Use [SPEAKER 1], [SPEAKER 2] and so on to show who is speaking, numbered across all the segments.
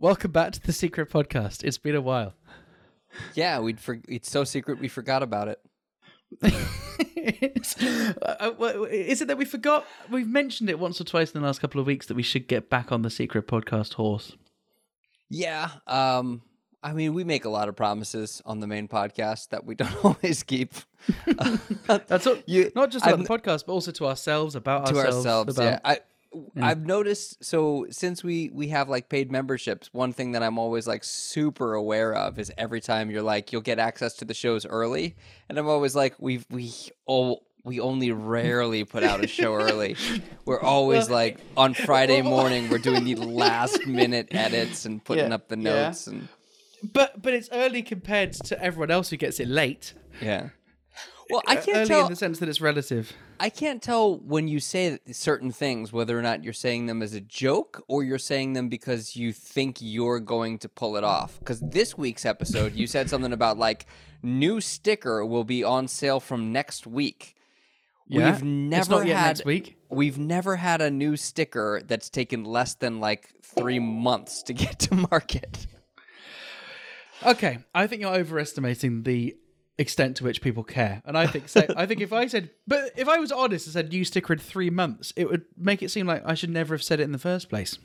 [SPEAKER 1] Welcome back to the Secret Podcast. It's been a while.
[SPEAKER 2] Yeah, we'd for- it's so secret we forgot about it.
[SPEAKER 1] Uh, uh, is it that we forgot? We've mentioned it once or twice in the last couple of weeks that we should get back on the Secret Podcast horse.
[SPEAKER 2] Yeah. Um I mean, we make a lot of promises on the main podcast that we don't always keep.
[SPEAKER 1] That's all,
[SPEAKER 2] You-
[SPEAKER 1] not just
[SPEAKER 2] I'm-
[SPEAKER 1] the podcast, but also to ourselves, about
[SPEAKER 2] to
[SPEAKER 1] ourselves.
[SPEAKER 2] ourselves.
[SPEAKER 1] about,
[SPEAKER 2] Yeah. I Mm. I've noticed so since we we have like paid memberships, one thing that I'm always like super aware of is every time you're like you'll get access to the shows early, and I'm always like we we oh we only rarely put out a show early. We're always
[SPEAKER 1] Well,
[SPEAKER 2] like on Friday morning we're doing the last minute edits and putting
[SPEAKER 1] Yeah,
[SPEAKER 2] up the
[SPEAKER 1] yeah.
[SPEAKER 2] notes and
[SPEAKER 1] But but it's early compared to everyone else who gets it late.
[SPEAKER 2] yeah. Well, I can't
[SPEAKER 1] early
[SPEAKER 2] tell.
[SPEAKER 1] in the sense that it's relative.
[SPEAKER 2] I can't tell when you say certain things whether or not you're saying them as a joke or you're saying them because you think you're going to pull it off. Because this week's episode, you said something about like new sticker will be on sale from next week.
[SPEAKER 1] Yeah.
[SPEAKER 2] We've never
[SPEAKER 1] it's not yet
[SPEAKER 2] had
[SPEAKER 1] next week.
[SPEAKER 2] we've never had a new sticker that's taken less than like three months to get to market.
[SPEAKER 1] Okay, I think you're overestimating the extent to which people care, and I think so. I think if I said, but if I was honest and said new sticker in three months, it would make it seem like I should never have said it in the first place.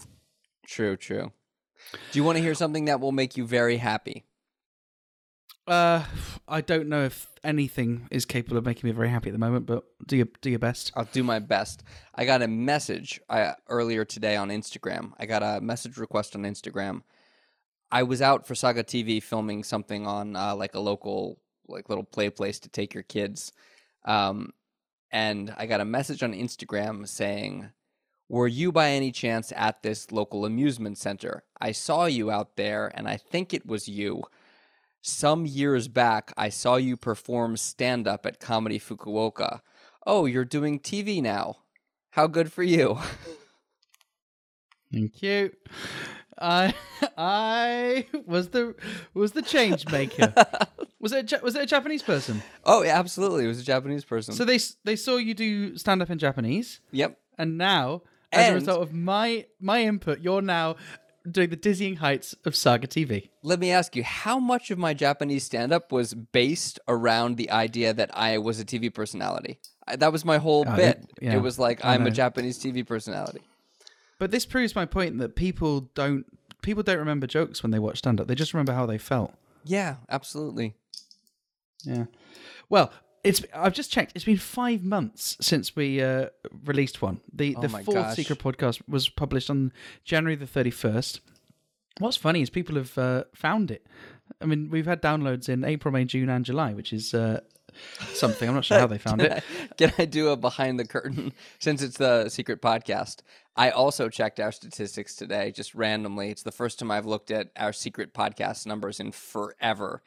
[SPEAKER 2] True, true. Do you want to hear something that will make you very happy?
[SPEAKER 1] Uh, I don't know if anything is capable of making me very happy at the moment, but do your do your best.
[SPEAKER 2] I'll do my best. I got a message uh, earlier today on Instagram. I got a message request on Instagram. I was out for Saga TV filming something on uh, like a local like little play place to take your kids, um, and I got a message on Instagram saying, "Were you by any chance at this local amusement center? I saw you out there, and I think it was you." Some years back, I saw you perform stand up at Comedy Fukuoka. Oh, you're doing TV now. How good for you.
[SPEAKER 1] Thank you. I I was the was the change maker. was it a, was it a Japanese person?
[SPEAKER 2] oh, yeah, absolutely. It was a Japanese person.
[SPEAKER 1] So they they saw you do stand up in Japanese.
[SPEAKER 2] yep.
[SPEAKER 1] And now, as a result of my my input, you're now doing the dizzying heights of Saga TV.
[SPEAKER 2] Let me ask you, how much of my Japanese stand up was based around the idea that I was a TV personality? I, that was my whole
[SPEAKER 1] Oh,
[SPEAKER 2] bit.
[SPEAKER 1] yeah.
[SPEAKER 2] It was like,
[SPEAKER 1] I
[SPEAKER 2] I'm a. Japanese TV personality.
[SPEAKER 1] But this proves my point that people don't people don't remember jokes when they watch stand up. They just remember how they felt.
[SPEAKER 2] Yeah, absolutely.
[SPEAKER 1] Yeah. Well, it's I've just checked. It's been five months since we uh, released one. The
[SPEAKER 2] Oh
[SPEAKER 1] the fourth
[SPEAKER 2] gosh.
[SPEAKER 1] secret podcast was published on January the thirty first. What's funny is people have uh, found it. I mean, we've had downloads in April, May, June, and July, which is uh, something. I'm not sure how they found
[SPEAKER 2] Can
[SPEAKER 1] it.
[SPEAKER 2] I, can I do a behind the curtain since it's the secret podcast? I also checked our statistics today, just randomly. It's the first time I've looked at our secret podcast numbers in forever.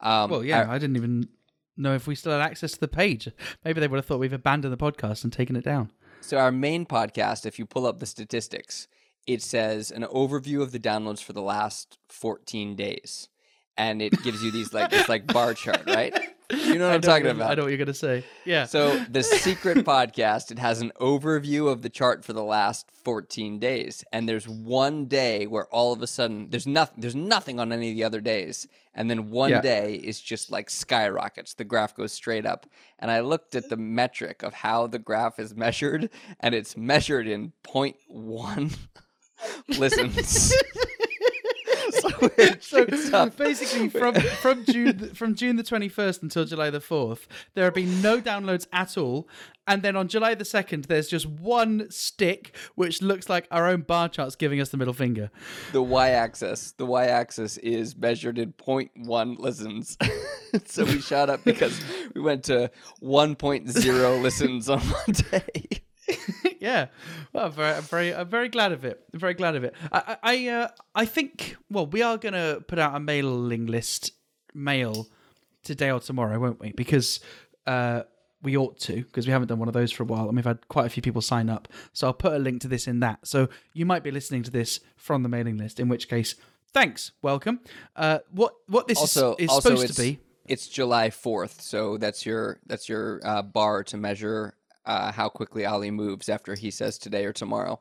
[SPEAKER 2] Um,
[SPEAKER 1] Well, yeah,
[SPEAKER 2] our-
[SPEAKER 1] I didn't even know if we still had access to the page. Maybe they would have thought we've abandoned the podcast and taken it down.
[SPEAKER 2] So our main podcast, if you pull up the statistics, it says an overview of the downloads for the last 14 days. And it gives you these like this like bar chart, right? You know what
[SPEAKER 1] I
[SPEAKER 2] I'm talking about.
[SPEAKER 1] I know what you're going to say. Yeah.
[SPEAKER 2] So the secret podcast, it has an overview of the chart for the last 14 days, and there's one day where all of a sudden there's nothing. There's nothing on any of the other days, and then one
[SPEAKER 1] Yeah.
[SPEAKER 2] day is just like skyrockets. The graph goes straight up, and I looked at the metric of how the graph is measured, and it's measured in 0.1 listens. so it
[SPEAKER 1] So
[SPEAKER 2] shoots up.
[SPEAKER 1] basically, from from June from June the twenty first until July the fourth, there have been no downloads at all. And then on July the second, there's just one stick which looks like our own bar charts giving us the middle finger.
[SPEAKER 2] the y-axis the y-axis is measured in 0.1 listens so we shot up because we went to 1.0 listens on one day
[SPEAKER 1] yeah, well, I'm very, I'm very, I'm very glad of it. I'm very glad of it. I, I, uh, I think. Well, we are gonna put out a mailing list mail today or tomorrow, won't we? Because uh, we ought to, because we haven't done one of those for a while, and we've had quite a few people sign up. So I'll put a link to this in that. So you might be listening to this from the mailing list. In which case, thanks, welcome. Uh, what what this
[SPEAKER 2] also
[SPEAKER 1] is, is
[SPEAKER 2] also
[SPEAKER 1] supposed to be.
[SPEAKER 2] it's july 4th so that's your that's your uh, bar to measure uh, how quickly Ollie moves after he says today or tomorrow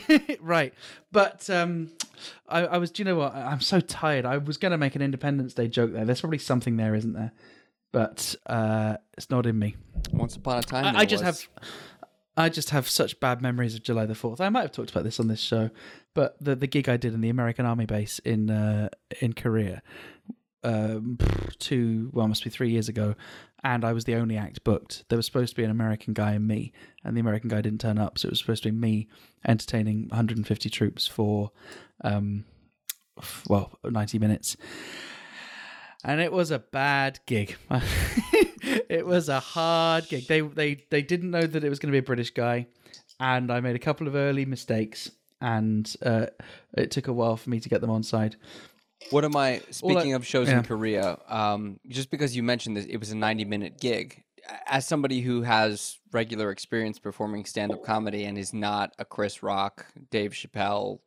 [SPEAKER 1] right. But um, I, I was. Do you know what? I'm so tired. I was going to make an Independence Day joke there. There's probably something there, isn't there? But uh, it's not in me.
[SPEAKER 2] Once upon a time,
[SPEAKER 1] I, I just
[SPEAKER 2] was.
[SPEAKER 1] have. I just have such bad memories of July the Fourth. I might have talked about this on this show, but the the gig I did in the American Army base in uh, in Korea, um, two well, must be three years ago, and I was the only act booked. There was supposed to be an American guy and me, and the American guy didn't turn up, so it was supposed to be me entertaining 150 troops for, um, well, 90 minutes. And it was a bad gig. it was a hard gig. They they they didn't know that it was going to be a British guy, and I made a couple of early mistakes, and uh, it took a while for me to get them on side.
[SPEAKER 2] What am I? Speaking
[SPEAKER 1] I-
[SPEAKER 2] of shows
[SPEAKER 1] yeah.
[SPEAKER 2] in Korea, um, just because you mentioned this, it was a ninety-minute gig. As somebody who has regular experience performing stand-up comedy and is not a Chris Rock, Dave Chappelle,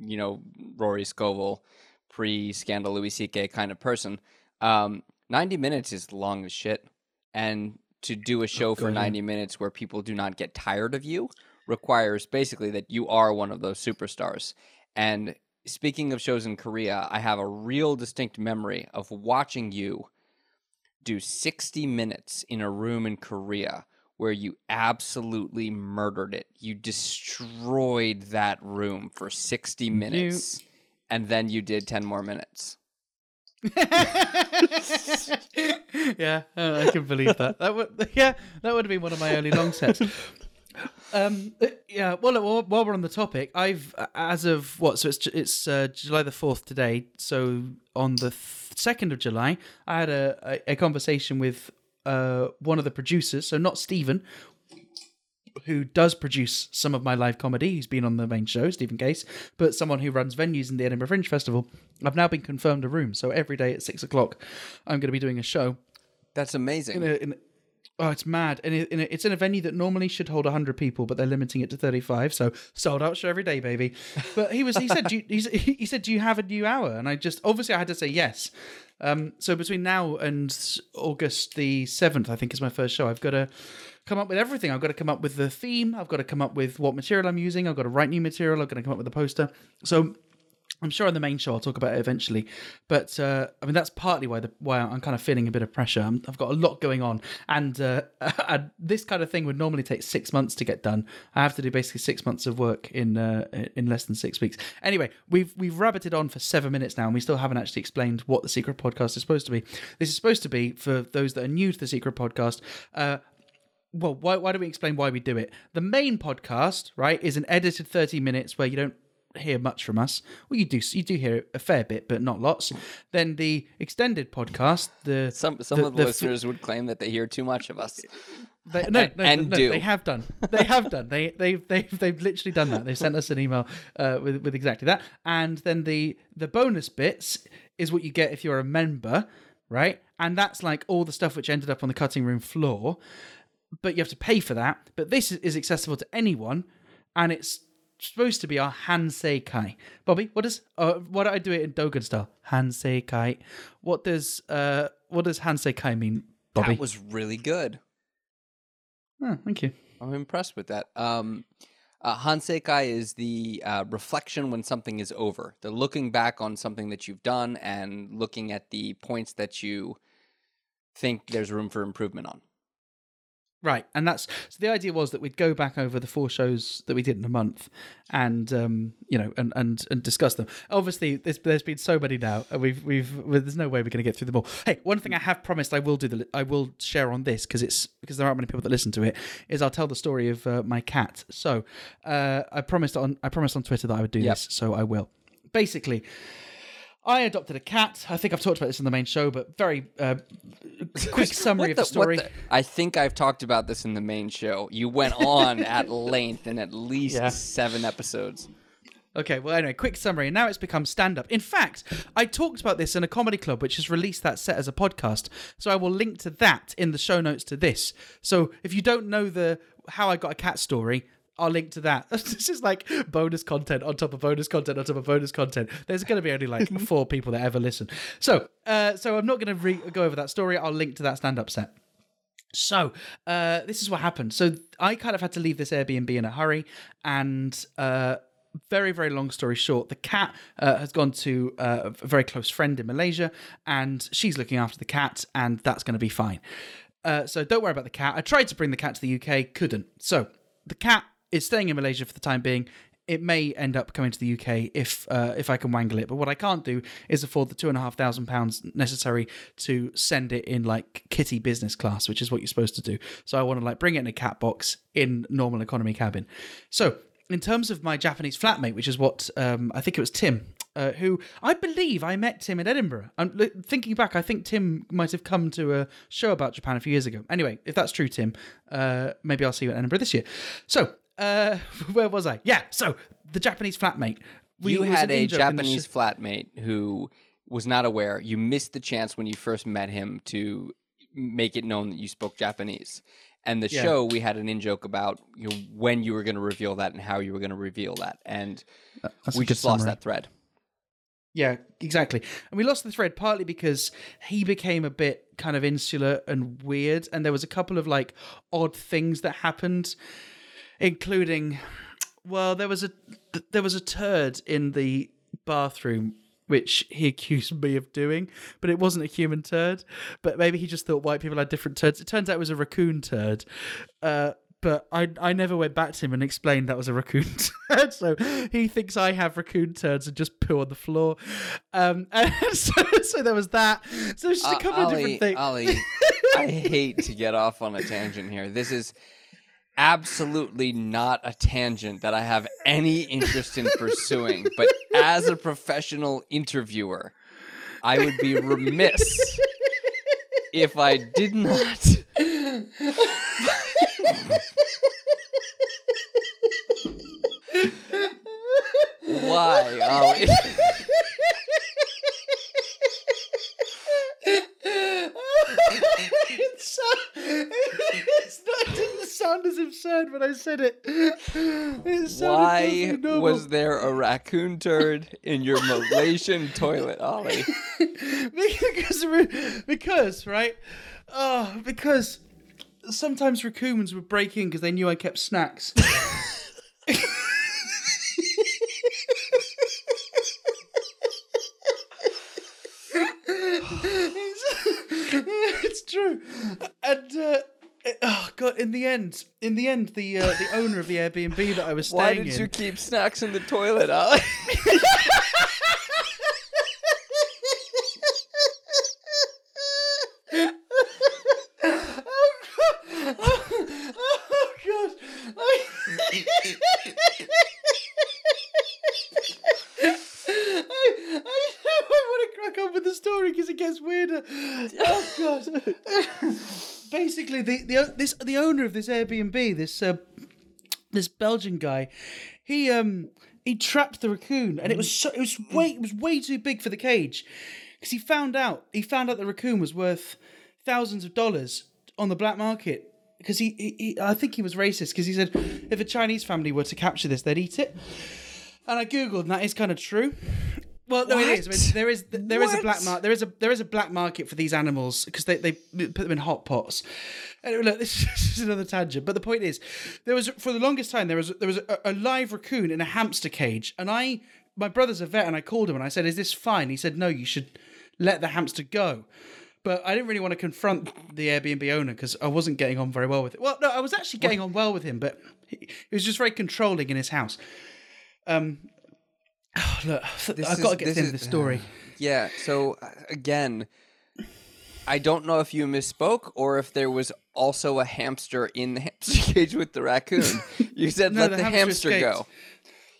[SPEAKER 2] you know, Rory Scovel, pre-scandal Louis C.K. kind of person, um, ninety minutes is long as shit, and to do a show for
[SPEAKER 1] God,
[SPEAKER 2] ninety minutes where people do not get tired of you requires basically that you are one of those superstars. And speaking of shows in Korea, I have a real distinct memory of watching you do 60 minutes in a room in Korea where you absolutely murdered it. You destroyed that room for 60 minutes and then you did 10 more minutes.
[SPEAKER 1] yeah, I can believe that. That would, yeah, that would have been one of my early long sets. Um, uh, yeah. Well, while, we're on the topic, I've uh, as of what? So it's it's uh, July the fourth today. So on the second of July, I had a, a, a conversation with uh one of the producers. So not Stephen, who does produce some of my live comedy. He's been on the main show, Stephen Case, but someone who runs venues in the Edinburgh Fringe Festival. I've now been confirmed a room, so every day at six o'clock, I'm going to be doing a show.
[SPEAKER 2] That's amazing.
[SPEAKER 1] In a, in oh, it's mad, and it, it's in a venue that normally should hold hundred people, but they're limiting it to thirty-five. So sold out show every day, baby. But he was, he said, do you, he, he said, do you have a new hour? And I just obviously I had to say yes. Um, so between now and August the seventh, I think is my first show. I've got to come up with everything. I've got to come up with the theme. I've got to come up with what material I'm using. I've got to write new material. I've got to come up with a poster. So I'm sure on the main show I'll talk about it eventually, but uh, I mean that's partly why the why I'm kind of feeling a bit of pressure. I'm, I've got a lot going on, and, uh, and this kind of thing would normally take six months to get done. I have to do basically six months of work in uh, in less than six weeks. Anyway, we've we've rabbited on for seven minutes now, and we still haven't actually explained what the secret podcast is supposed to be. This is supposed to be for those that are new to the secret podcast. Uh, well, why, why don't we explain why we do it? The main podcast, right, is an edited 30 minutes where you don't hear much from us. Well, you do you do hear a fair bit, but not lots. Then the extended podcast, the
[SPEAKER 2] Some some
[SPEAKER 1] the-
[SPEAKER 2] of the,
[SPEAKER 1] the f-
[SPEAKER 2] listeners would claim that they hear too much of us.
[SPEAKER 1] they, no, no,
[SPEAKER 2] and
[SPEAKER 1] no,
[SPEAKER 2] do.
[SPEAKER 1] they have done. They have done. They they've they've they've literally done that. They've sent us an email uh, with with exactly that. And then the the bonus bits is what you get if you're a member, right? And that's like all the stuff which ended up on the cutting room floor, but you have to pay for that. But this is- is accessible to anyone, and it's supposed to be our Hansei Kai. Bobby, what does uh, why don't I do it in Dogen style? Hansei Kai. What does uh what does Hansei Kai mean, Bobby?
[SPEAKER 2] That was really good.
[SPEAKER 1] Oh, thank you.
[SPEAKER 2] I'm impressed with that. Um, uh, is the uh, reflection when something is over. The looking back on something that you've done and looking at the points that you think there's room for improvement on.
[SPEAKER 1] Right, and that's so. The idea was that we'd go back over the four shows that we did in a month, and um, you know, and and and discuss them. Obviously, there's there's been so many now, and we've we've there's no way we're going to get through them all. Hey, one thing I have promised I will do the I will share on this because it's because there aren't many people that listen to it. Is I'll tell the story of uh, my cat. So uh, I promised on I promised on Twitter that I would do
[SPEAKER 2] Yep.
[SPEAKER 1] this, so I will. Basically. I adopted a cat. I think I've talked about this in the main show, but very uh, quick summary of the
[SPEAKER 2] what
[SPEAKER 1] story.
[SPEAKER 2] I think I've talked about this in the main show. You went on at length in at least
[SPEAKER 1] Yeah.
[SPEAKER 2] seven episodes.
[SPEAKER 1] Okay, well, anyway, quick summary. And Now it's become stand up. In fact, I talked about this in a comedy club, which has released that set as a podcast. So I will link to that in the show notes to this. So if you don't know the how I got a cat story, I'll link to that. this is like bonus content on top of bonus content on top of bonus content. There's going to be only like four people that ever listen. So, uh, so I'm not going to re- go over that story. I'll link to that stand up set. So, uh, this is what happened. So, I kind of had to leave this Airbnb in a hurry, and uh, very, very long story short, the cat uh, has gone to uh, a very close friend in Malaysia, and she's looking after the cat, and that's going to be fine. Uh, so, don't worry about the cat. I tried to bring the cat to the UK, couldn't. So, the cat is staying in Malaysia for the time being. It may end up coming to the UK if uh, if I can wangle it, but what I can't do is afford the two and a half thousand pounds necessary to send it in like kitty business class, which is what you're supposed to do. So I want to like bring it in a cat box in normal economy cabin. So in terms of my Japanese flatmate, which is what um, I think it was Tim, uh, who I believe I met Tim in Edinburgh. I'm li- thinking back, I think Tim might have come to a show about Japan a few years ago. Anyway, if that's true, Tim, uh, maybe I'll see you in Edinburgh this year. So, uh, where was I? Yeah, so the Japanese flatmate. We-
[SPEAKER 2] you had a
[SPEAKER 1] in-joke in the
[SPEAKER 2] Japanese
[SPEAKER 1] sh-
[SPEAKER 2] flatmate who was not aware. You missed the chance when you first met him to make it known that you spoke Japanese. And the
[SPEAKER 1] Yeah.
[SPEAKER 2] show, we had an in joke about you know, when you were going to reveal that and how you were going to reveal that. And
[SPEAKER 1] That's
[SPEAKER 2] we
[SPEAKER 1] good
[SPEAKER 2] just lost
[SPEAKER 1] summary.
[SPEAKER 2] that thread.
[SPEAKER 1] Yeah, exactly. And we lost the thread partly because he became a bit kind of insular and weird, and there was a couple of like odd things that happened, including, well, there was a there was a turd in the bathroom which he accused me of doing, but it wasn't a human turd. But maybe he just thought white people had different turds. It turns out it was a raccoon turd. Uh, but I I never went back to him and explained that was a raccoon turd. So he thinks I have raccoon turds and just poo on the floor. Um, and so, so there was that. So it's just a
[SPEAKER 2] Uh,
[SPEAKER 1] couple of
[SPEAKER 2] Ollie,
[SPEAKER 1] different things.
[SPEAKER 2] Ollie, I hate to get off on a tangent here. This is absolutely not a tangent that I have any interest in pursuing. But as a professional interviewer, I would be remiss if I did not. Why, Ollie?
[SPEAKER 1] it's, so, it's not, it didn't sound as absurd when I said it. It
[SPEAKER 2] Why was there a raccoon turd in your Malaysian toilet, Ollie?
[SPEAKER 1] because because right oh because sometimes raccoons would break in because they knew i kept snacks it's, it's true and uh Oh god! In the end, in the end, the uh, the owner of the Airbnb that I was staying in.
[SPEAKER 2] Why did
[SPEAKER 1] in,
[SPEAKER 2] you keep snacks in the toilet, Ollie?
[SPEAKER 1] oh god! I, I, I, I want to crack on with the story because it gets weirder. Oh god! Basically, the the this the owner of this Airbnb, this uh, this Belgian guy, he um he trapped the raccoon, and it was so, it was way it was way too big for the cage. Because he found out he found out the raccoon was worth thousands of dollars on the black market. Because he, he, he I think he was racist because he said if a Chinese family were to capture this they'd eat it, and I googled and that is kind of true. Well, no, it is.
[SPEAKER 2] What?
[SPEAKER 1] there is there is a black market. There is a there is a black market for these animals because they, they put them in hot pots. Anyway, look, this is another tangent. But the point is, there was for the longest time there was there was a, a live raccoon in a hamster cage, and I my brother's a vet, and I called him and I said, "Is this fine?" He said, "No, you should let the hamster go." But I didn't really want to confront the Airbnb owner because I wasn't getting on very well with it. Well, no, I was actually getting on well with him, but he, he was just very controlling in his house. Um, look, I've
[SPEAKER 2] This
[SPEAKER 1] got to get to the end
[SPEAKER 2] is-
[SPEAKER 1] of the story.
[SPEAKER 2] yeah, so uh, again, I don't know if you misspoke or if there was also a hamster in the hamster cage with the raccoon. You said
[SPEAKER 1] No,
[SPEAKER 2] let
[SPEAKER 1] the
[SPEAKER 2] the,
[SPEAKER 1] hamster
[SPEAKER 2] hamster, go.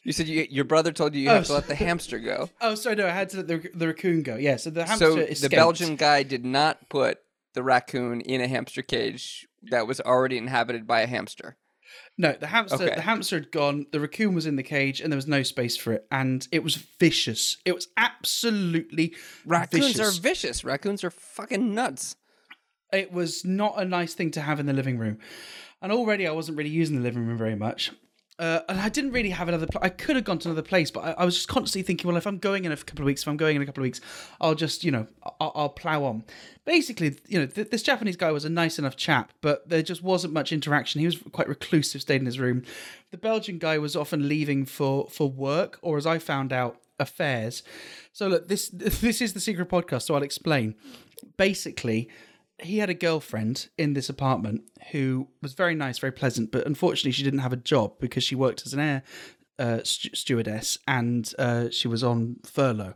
[SPEAKER 2] You said you, your brother told you you
[SPEAKER 1] Oh,
[SPEAKER 2] have to let the hamster go.
[SPEAKER 1] Oh, sorry, no, I had to let the, the raccoon go. Yeah, so the hamster
[SPEAKER 2] So
[SPEAKER 1] escaped.
[SPEAKER 2] the Belgian guy did not put the raccoon in a hamster cage that was already inhabited by a hamster.
[SPEAKER 1] No, the hamster.
[SPEAKER 2] Okay.
[SPEAKER 1] The hamster had gone. The raccoon was in the cage, and there was no space for it, and it was vicious. It was absolutely
[SPEAKER 2] Raccoons
[SPEAKER 1] vicious.
[SPEAKER 2] are vicious. Raccoons are fucking nuts.
[SPEAKER 1] it was not a nice thing to have in the living room. And already I wasn't really using the living room very much. Uh, and I didn't really have another. Pl- I could have gone to another place, but I, I, was just constantly thinking, well, if I'm going in a couple of weeks, if I'm going in a couple of weeks, I'll just, you know, I'll, I'll plow on. Basically, you know, th- this Japanese guy was a nice enough chap, but there just wasn't much interaction. He was quite reclusive, stayed in his room. The Belgian guy was often leaving for for work, or as I found out, affairs. So look, this this is the secret podcast, so I'll explain. Basically, he had a girlfriend in this apartment who was very nice, very pleasant, but unfortunately she didn't have a job because she worked as an air uh, st- stewardess and uh, she was on furlough.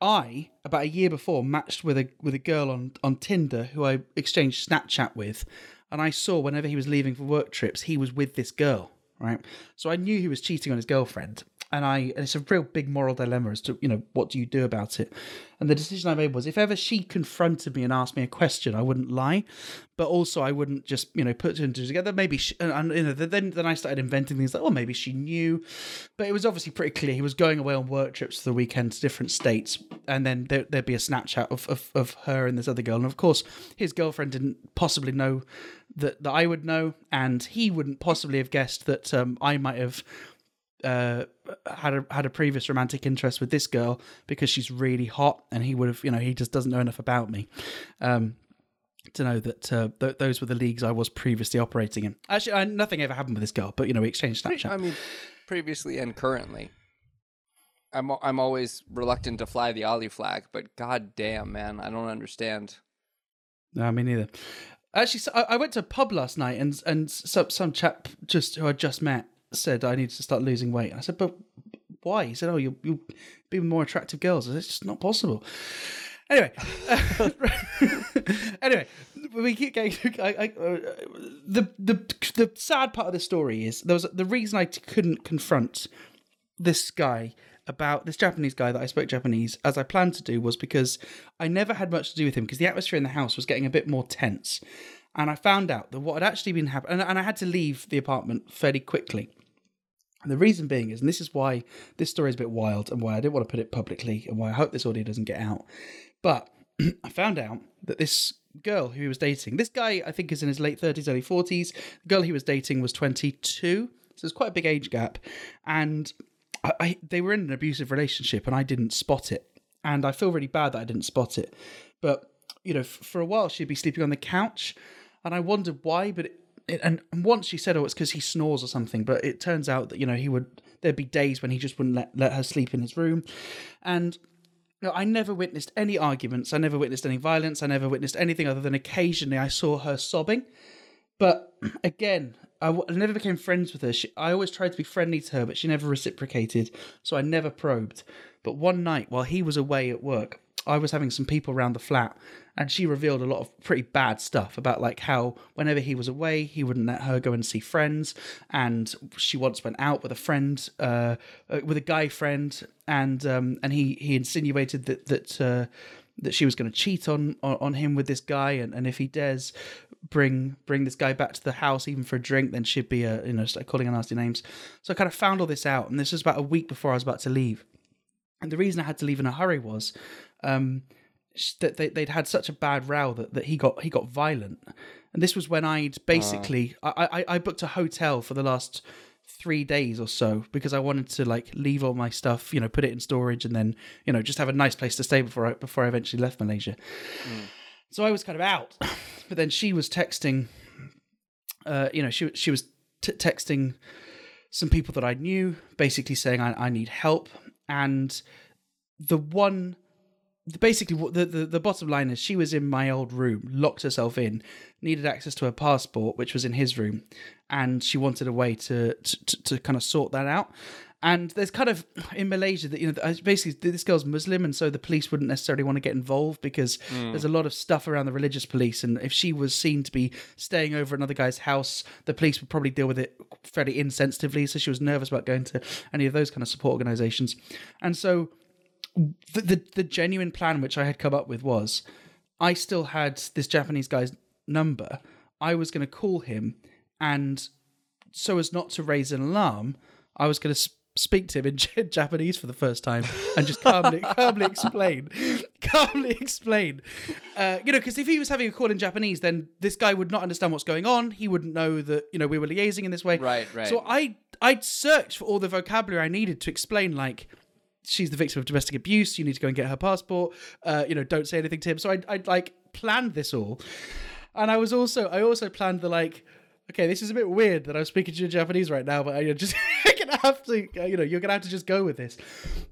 [SPEAKER 1] I about a year before matched with a with a girl on on Tinder who I exchanged Snapchat with, and I saw whenever he was leaving for work trips, he was with this girl. Right, so I knew he was cheating on his girlfriend, and I and it's a real big moral dilemma as to you know what do you do about it. And the decision I made was if ever she confronted me and asked me a question, I wouldn't lie, but also I wouldn't just you know put two and two together. Maybe she, and, you know then then I started inventing things like oh maybe she knew, but it was obviously pretty clear he was going away on work trips for the weekend to different states, and then there, would be a Snapchat of, of of her and this other girl, and of course his girlfriend didn't possibly know that that I would know, and he wouldn't possibly have guessed that um, I might have uh, had a had a previous romantic interest with this girl because she's really hot, and he would have, you know, he just doesn't know enough about me. Um, to know that uh, th- those were the leagues I was previously operating in. Actually, I, nothing ever happened with this girl, but you know, we exchanged Snapchat.
[SPEAKER 2] I mean, previously and currently. I'm I'm always reluctant to fly the Ollie flag, but god damn, man, I don't understand.
[SPEAKER 1] No, me neither. Actually, so I, I went to a pub last night, and and some some chap just who I just met said I need to start losing weight. I said, but why? He said, oh, you'll, you'll be more attractive girls. I said, it's just not possible. Anyway, anyway, we keep going. I, I, uh, the the the sad part of the story is there was the reason I couldn't confront this guy about this Japanese guy that I spoke Japanese as I planned to do was because I never had much to do with him because the atmosphere in the house was getting a bit more tense, and I found out that what had actually been happening, and, and I had to leave the apartment fairly quickly. The reason being is, and this is why this story is a bit wild and why I didn't want to put it publicly and why I hope this audio doesn't get out. But I found out that this girl who he was dating, this guy I think is in his late 30s, early 40s. The girl he was dating was 22. So it's quite a big age gap. And I, I, they were in an abusive relationship and I didn't spot it. And I feel really bad that I didn't spot it. But, you know, f- for a while she'd be sleeping on the couch. And I wondered why, but it, and once she said, "Oh, it's because he snores or something," but it turns out that you know he would. There'd be days when he just wouldn't let let her sleep in his room, and you know, I never witnessed any arguments. I never witnessed any violence. I never witnessed anything other than occasionally I saw her sobbing. But again, I, w- I never became friends with her. She, I always tried to be friendly to her, but she never reciprocated, so I never probed. But one night, while he was away at work, I was having some people around the flat, and she revealed a lot of pretty bad stuff about like how whenever he was away, he wouldn't let her go and see friends, and she once went out with a friend, uh, uh with a guy friend, and um, and he he insinuated that that. Uh, that she was going to cheat on, on, on him with this guy, and, and if he dares bring bring this guy back to the house even for a drink, then she'd be a you know start calling her nasty names. So I kind of found all this out, and this was about a week before I was about to leave. And the reason I had to leave in a hurry was um, that they, would had such a bad row that, that he got he got violent, and this was when I'd basically uh. I, I I booked a hotel for the last three days or so because I wanted to like leave all my stuff, you know, put it in storage, and then you know just have a nice place to stay before I before I eventually left Malaysia. Mm. So I was kind of out, but then she was texting, uh, you know, she she was t- texting some people that I knew, basically saying I, I need help, and the one basically the, the the bottom line is she was in my old room locked herself in needed access to her passport which was in his room and she wanted a way to to, to kind of sort that out and there's kind of in Malaysia that you know basically this girl's Muslim and so the police wouldn't necessarily want to get involved because mm. there's a lot of stuff around the religious police and if she was seen to be staying over another guy's house the police would probably deal with it fairly insensitively so she was nervous about going to any of those kind of support organizations and so the, the, the genuine plan which I had come up with was I still had this Japanese guy's number. I was going to call him, and so as not to raise an alarm, I was going to speak to him in Japanese for the first time and just calmly, calmly explain, calmly explain. Uh, you know, because if he was having a call in Japanese, then this guy would not understand what's going on. He wouldn't know that you know we were liaising in this way.
[SPEAKER 2] Right, right.
[SPEAKER 1] So I I'd searched for all the vocabulary I needed to explain like. She's the victim of domestic abuse. You need to go and get her passport. Uh, you know, don't say anything to him. So I, I like planned this all, and I was also I also planned the like okay, this is a bit weird that I'm speaking to you in Japanese right now, but I just I'm gonna have to, uh, you know, you're gonna have to just go with this.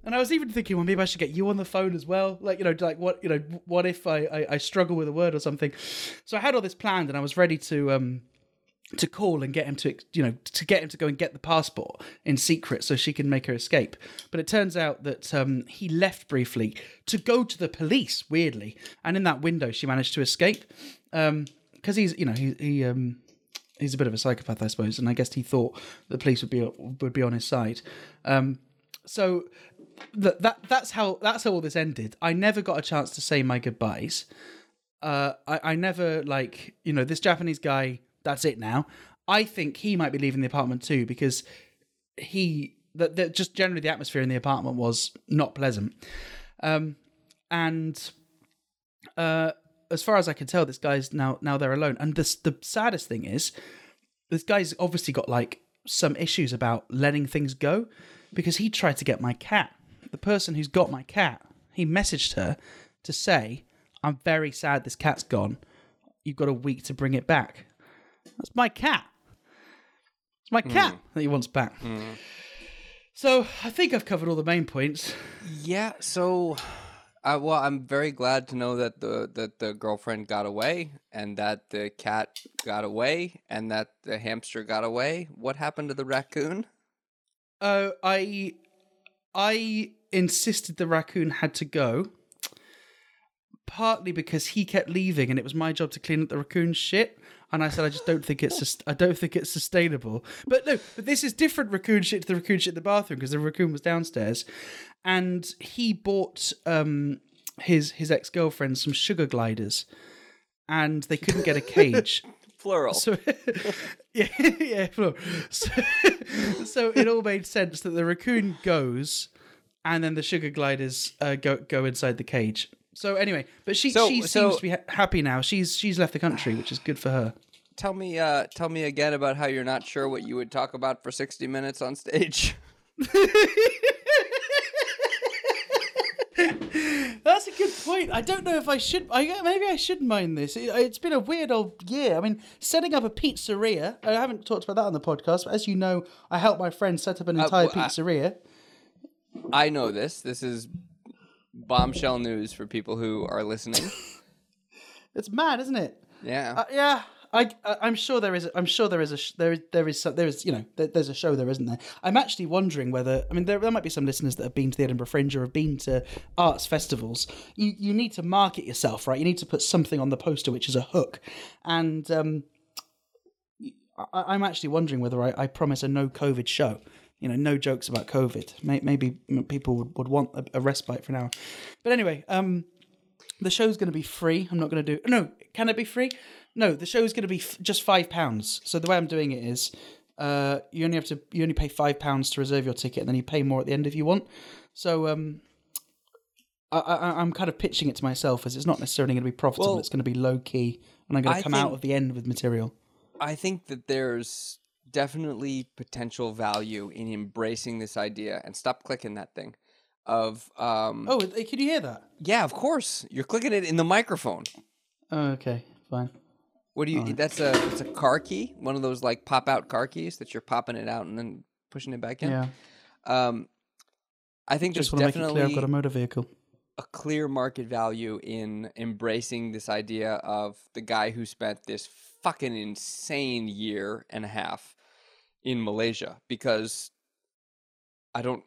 [SPEAKER 1] And I was even thinking, well, maybe I should get you on the phone as well. Like, you know, like what, you know, what if I I, I struggle with a word or something? So I had all this planned, and I was ready to um to call and get him to you know to get him to go and get the passport in secret so she can make her escape but it turns out that um, he left briefly to go to the police weirdly and in that window she managed to escape because he's you know he, he um he's a bit of a psychopath i suppose and i guess he thought the police would be would be on his side um so that that that's how that's how all this ended i never got a chance to say my goodbyes uh, I, I never like you know this Japanese guy. That's it now. I think he might be leaving the apartment too because he that that just generally the atmosphere in the apartment was not pleasant. Um, and uh, as far as I can tell, this guy's now now they're alone. And this the saddest thing is, this guy's obviously got like some issues about letting things go because he tried to get my cat. The person who's got my cat, he messaged her to say, "I'm very sad this cat's gone. You've got a week to bring it back." That's my cat. It's my cat hmm. that he wants back. Hmm. So I think I've covered all the main points.
[SPEAKER 2] Yeah. So, uh, well, I'm very glad to know that the that the girlfriend got away, and that the cat got away, and that the hamster got away. What happened to the raccoon?
[SPEAKER 1] Uh, I I insisted the raccoon had to go, partly because he kept leaving, and it was my job to clean up the raccoon's shit. And I said, I just don't think it's I don't think it's sustainable. But no, but this is different raccoon shit to the raccoon shit in the bathroom because the raccoon was downstairs, and he bought um his his ex girlfriend some sugar gliders, and they couldn't get a cage.
[SPEAKER 2] Plural.
[SPEAKER 1] So yeah, yeah. well, So, so it all made sense that the raccoon goes, and then the sugar gliders uh, go go inside the cage. So anyway, but she
[SPEAKER 2] So-
[SPEAKER 1] she
[SPEAKER 2] so-
[SPEAKER 1] seems to be ha- happy now. She's she's left the country, which is good for her.
[SPEAKER 2] tell me, uh, tell me again about how you're not sure what you would talk about for 60 minutes on stage.
[SPEAKER 1] That's a good point. I don't know if I should. I maybe I should mind this. It, it's been a weird old year. I mean, setting up a pizzeria. I haven't talked about that on the podcast, but as you know, I helped my friend set up an entire
[SPEAKER 2] well, I-
[SPEAKER 1] pizzeria.
[SPEAKER 2] I know this. This is bombshell news for people who are listening.
[SPEAKER 1] It's mad, isn't it?
[SPEAKER 2] Yeah.
[SPEAKER 1] Uh, yeah, I, I I'm sure there is. a- I'm sure there is a sh- there is there is there is you know there, there's a show there isn't there. I'm actually wondering whether I mean there there might be some listeners that have been to the Edinburgh Fringe or have been to arts festivals. You you need to market yourself, right? You need to put something on the poster which is a hook, and um, I, I'm actually wondering whether I, I promise a no COVID show. You know, no jokes about COVID. Maybe people would, would want a, respite for an hour. But anyway, um, the show's going to be free. I'm not going to do. No, can it be free? No, the show's going to be f- just five pounds. So the way I'm doing it is, uh, you only have to you only pay five pounds to reserve your ticket, and then you pay more at the end if you want. So um, I, I, I'm kind of pitching it to myself as it's not necessarily going to be profitable.
[SPEAKER 2] Well,
[SPEAKER 1] it's going to be low key, and I'm going
[SPEAKER 2] I
[SPEAKER 1] to come out of the end with material.
[SPEAKER 2] I think that there's definitely potential value in embracing this idea and stop clicking that thing of um
[SPEAKER 1] Oh, can you hear that?
[SPEAKER 2] yeah of course you're clicking it in the microphone
[SPEAKER 1] Oh, okay, fine.
[SPEAKER 2] what do you that's a it's a car key one of those like pop out car keys that you're popping it out and then pushing it back in
[SPEAKER 1] Yeah,
[SPEAKER 2] um i think
[SPEAKER 1] just
[SPEAKER 2] there's
[SPEAKER 1] want to make it clear I've
[SPEAKER 2] definitely
[SPEAKER 1] got a motor vehicle.
[SPEAKER 2] a clear market value in embracing this idea of the guy who spent this fucking insane year and a half in Malaysia because I don't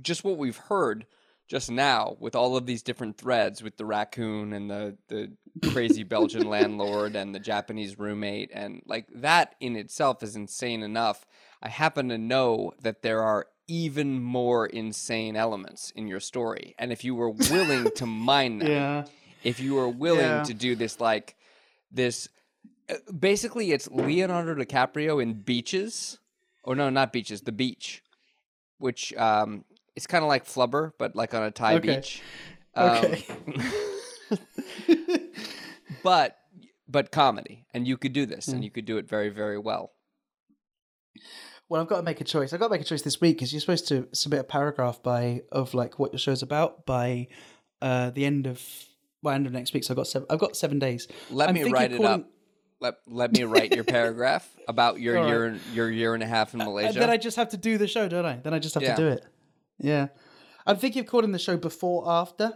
[SPEAKER 2] just what we've heard just now with all of these different threads with the raccoon and the the crazy Belgian landlord and the Japanese roommate and like that in itself is insane enough. I happen to know that there are even more insane elements in your story. And if you were willing to mine them,
[SPEAKER 1] Yeah,
[SPEAKER 2] if you were willing
[SPEAKER 1] Yeah.
[SPEAKER 2] to do this like this basically it's Leonardo DiCaprio in Beaches or no not Beaches the beach which um, it's kind of like Flubber, but like on a Thai
[SPEAKER 1] Okay.
[SPEAKER 2] beach. Um,
[SPEAKER 1] Okay.
[SPEAKER 2] but but comedy, and you could do this,
[SPEAKER 1] Hmm.
[SPEAKER 2] and you could do it very very well.
[SPEAKER 1] Well, I've got to make a choice. I've got to make a choice this week because you're supposed to submit a paragraph by of like what your show's about by uh, the end of well, end of next week. So I've got seven. I've got seven days.
[SPEAKER 2] Let
[SPEAKER 1] I'm
[SPEAKER 2] me write it
[SPEAKER 1] calling-
[SPEAKER 2] up. Let let me write your paragraph about your
[SPEAKER 1] right.
[SPEAKER 2] year your year and a half in Malaysia.
[SPEAKER 1] And then I just have to do the show, don't I? Then I just have
[SPEAKER 2] Yeah.
[SPEAKER 1] to do it. Yeah. I'm thinking of calling the show before after.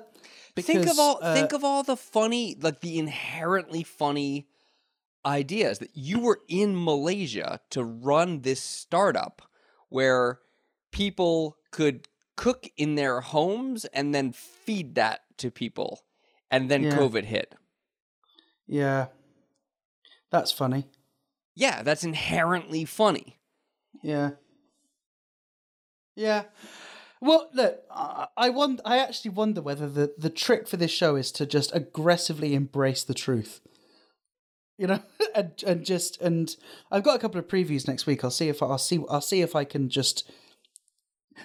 [SPEAKER 2] think of all
[SPEAKER 1] uh,
[SPEAKER 2] think of all the funny like the inherently funny ideas that you were in Malaysia to run this startup where people could cook in their homes and then feed that to people and then
[SPEAKER 1] Yeah.
[SPEAKER 2] covid hit
[SPEAKER 1] Yeah. That's funny.
[SPEAKER 2] yeah that's inherently funny
[SPEAKER 1] Yeah. Yeah. Well, look, I, I wonder. I actually wonder whether the the trick for this show is to just aggressively embrace the truth. You know, and and just and I've got a couple of previews next week. I'll see if I'll see I'll see if I can just.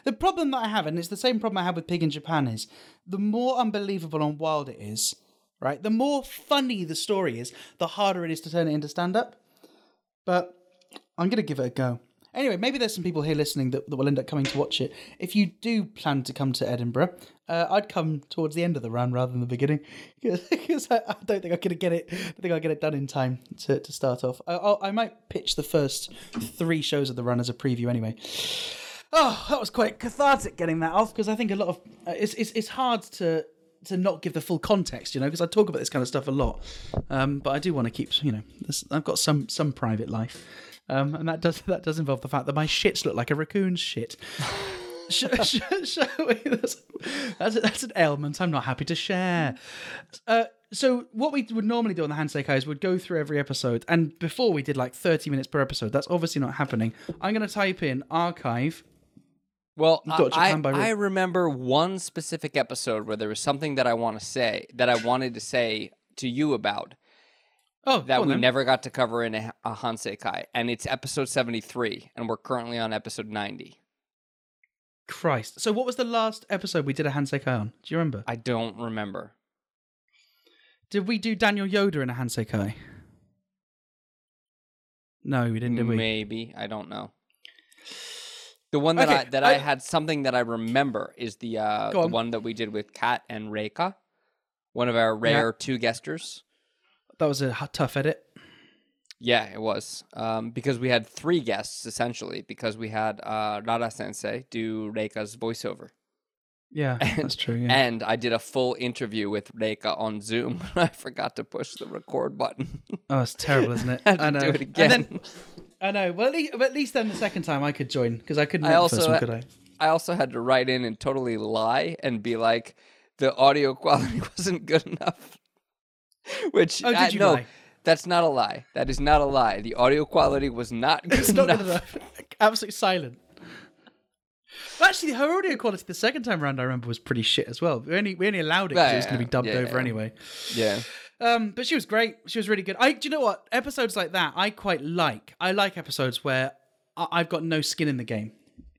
[SPEAKER 1] The problem that I have, and it's the same problem I had with Pig in Japan, is the more unbelievable and wild it is, right? The more funny the story is, the harder it is to turn it into stand up. But I'm going to give it a go. Anyway, maybe there's some people here listening that, that will end up coming to watch it. If you do plan to come to Edinburgh, uh, I'd come towards the end of the run rather than the beginning because I, I don't think I'm going to get it. I think I'll get it done in time to, to start off. I, I'll, I might pitch the first three shows of the run as a preview anyway. Oh, that was quite cathartic getting that off because I think a lot of uh, it's, it's it's hard to to not give the full context, you know, because I talk about this kind of stuff a lot. Um, but I do want to keep, you know, this, I've got some some private life, um, and that does that does involve the fact that my shits look like a raccoon's shit. Sh- sh- shall? That's, that's, that's an ailment I'm not happy to share. Uh, so what we would normally do on the Hansei Kai is we'd go through every episode, and before we did like 30 minutes per episode. That's obviously not happening. I'm going to type in archive.
[SPEAKER 2] Well I, I remember one specific episode where there was something that i want to say that i wanted to say to you about
[SPEAKER 1] Oh,
[SPEAKER 2] that we
[SPEAKER 1] then.
[SPEAKER 2] never got to cover in a, a Hansei Kai, and it's episode 73, and we're currently on episode 90.
[SPEAKER 1] Christ. So what was the last episode we did a Hansei Kai on? Do you remember?
[SPEAKER 2] I don't remember.
[SPEAKER 1] Did we do Daniel Yoda in a Hansei Kai? No, we didn't, did we?
[SPEAKER 2] Maybe I don't know. The one that
[SPEAKER 1] Okay,
[SPEAKER 2] I that I,
[SPEAKER 1] I-
[SPEAKER 2] had something that I remember is the uh, the
[SPEAKER 1] on.
[SPEAKER 2] one that we did with Kat and Reika, one of our rare two guesters.
[SPEAKER 1] That was a tough edit.
[SPEAKER 2] Yeah, it was um, because we had three guests essentially because we had uh, Rada Sensei do Reika's voiceover.
[SPEAKER 1] Yeah, that's true. Yeah.
[SPEAKER 2] And I did a full interview with Reika on Zoom. I forgot to push the record button.
[SPEAKER 1] oh, it's terrible, isn't it?
[SPEAKER 2] To
[SPEAKER 1] I know.
[SPEAKER 2] do it
[SPEAKER 1] And then-
[SPEAKER 2] again.
[SPEAKER 1] I know. Well, at least, at least then the second time I could join because I couldn't.
[SPEAKER 2] I also
[SPEAKER 1] first one, could I?
[SPEAKER 2] I also had to write in and totally lie and be like, the audio quality wasn't good enough. Which
[SPEAKER 1] Oh, did
[SPEAKER 2] uh,
[SPEAKER 1] you
[SPEAKER 2] no,
[SPEAKER 1] lie?
[SPEAKER 2] that's not a lie. That is not a lie. The audio quality was not good
[SPEAKER 1] It's not
[SPEAKER 2] enough.
[SPEAKER 1] good enough. Absolutely silent. Actually, her audio quality the second time around, I remember, was pretty shit as well. We only we only allowed it because
[SPEAKER 2] Yeah,
[SPEAKER 1] it was going to be dubbed
[SPEAKER 2] yeah,
[SPEAKER 1] over
[SPEAKER 2] yeah.
[SPEAKER 1] anyway.
[SPEAKER 2] Yeah.
[SPEAKER 1] Um, but she was great. She was really good. I, do you know what? Episodes like that, I quite like. I like episodes where I, I've got no skin in the game.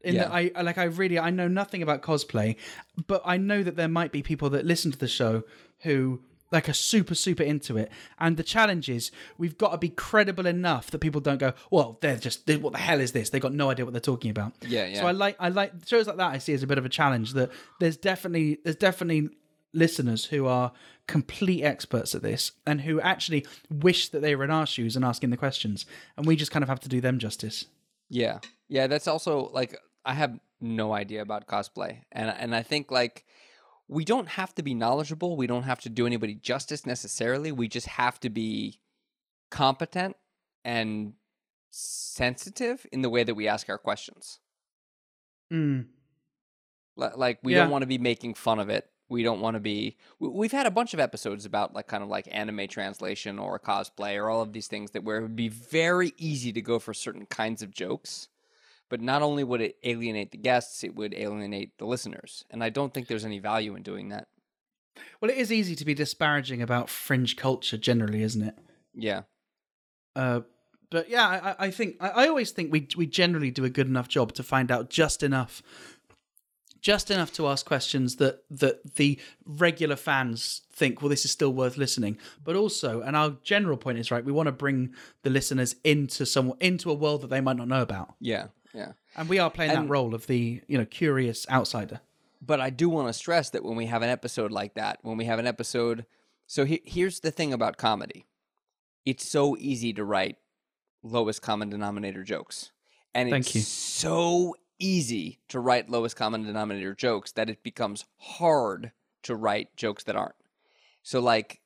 [SPEAKER 1] In
[SPEAKER 2] Yeah.
[SPEAKER 1] that I I- like, I really, I know nothing about cosplay, but I know that there might be people that listen to the show who like are super super into it. And the challenge is we've got to be credible enough that people don't go, well, they're just they, what the hell is this? They got no idea what they're talking about.
[SPEAKER 2] Yeah, yeah.
[SPEAKER 1] So I like I like shows like that. I see as a bit of a challenge that there's definitely there's definitely listeners who are complete experts at this and who actually wish that they were in our shoes and asking the questions, and we just kind of have to do them justice.
[SPEAKER 2] Yeah. Yeah, that's also like I have no idea about cosplay. And and I think like we don't have to be knowledgeable. We don't have to do anybody justice necessarily. We just have to be competent and sensitive in the way that we ask our questions.
[SPEAKER 1] Mm.
[SPEAKER 2] Li- Like we
[SPEAKER 1] Yeah.
[SPEAKER 2] don't want to be making fun of it. We don't want to be. we- We've had a bunch of episodes about like kind of like anime translation or cosplay or all of these things that where it would be very easy to go for certain kinds of jokes, but not only would it alienate the guests, it would alienate the listeners, and I don't think there's any value in doing that.
[SPEAKER 1] Well, it is easy to be disparaging about fringe culture generally, isn't it?
[SPEAKER 2] Yeah,
[SPEAKER 1] Uh, but yeah, I, I- I think I, I always think we we generally do a good enough job to find out just enough, just enough to ask questions that that the regular fans think, well, this is still worth listening. But also, and our general point is right, we want to bring the listeners into some into a world that they might not know about,
[SPEAKER 2] Yeah, yeah.
[SPEAKER 1] and we are playing
[SPEAKER 2] And-
[SPEAKER 1] that role of the you know curious outsider.
[SPEAKER 2] But I do want to stress that when we have an episode like that, when we have an episode, so he, here's the thing about comedy: it's so easy to write lowest common denominator jokes, and
[SPEAKER 1] Thank
[SPEAKER 2] it's
[SPEAKER 1] you.
[SPEAKER 2] so easy to write lowest common denominator jokes that it becomes hard to write jokes that aren't. So like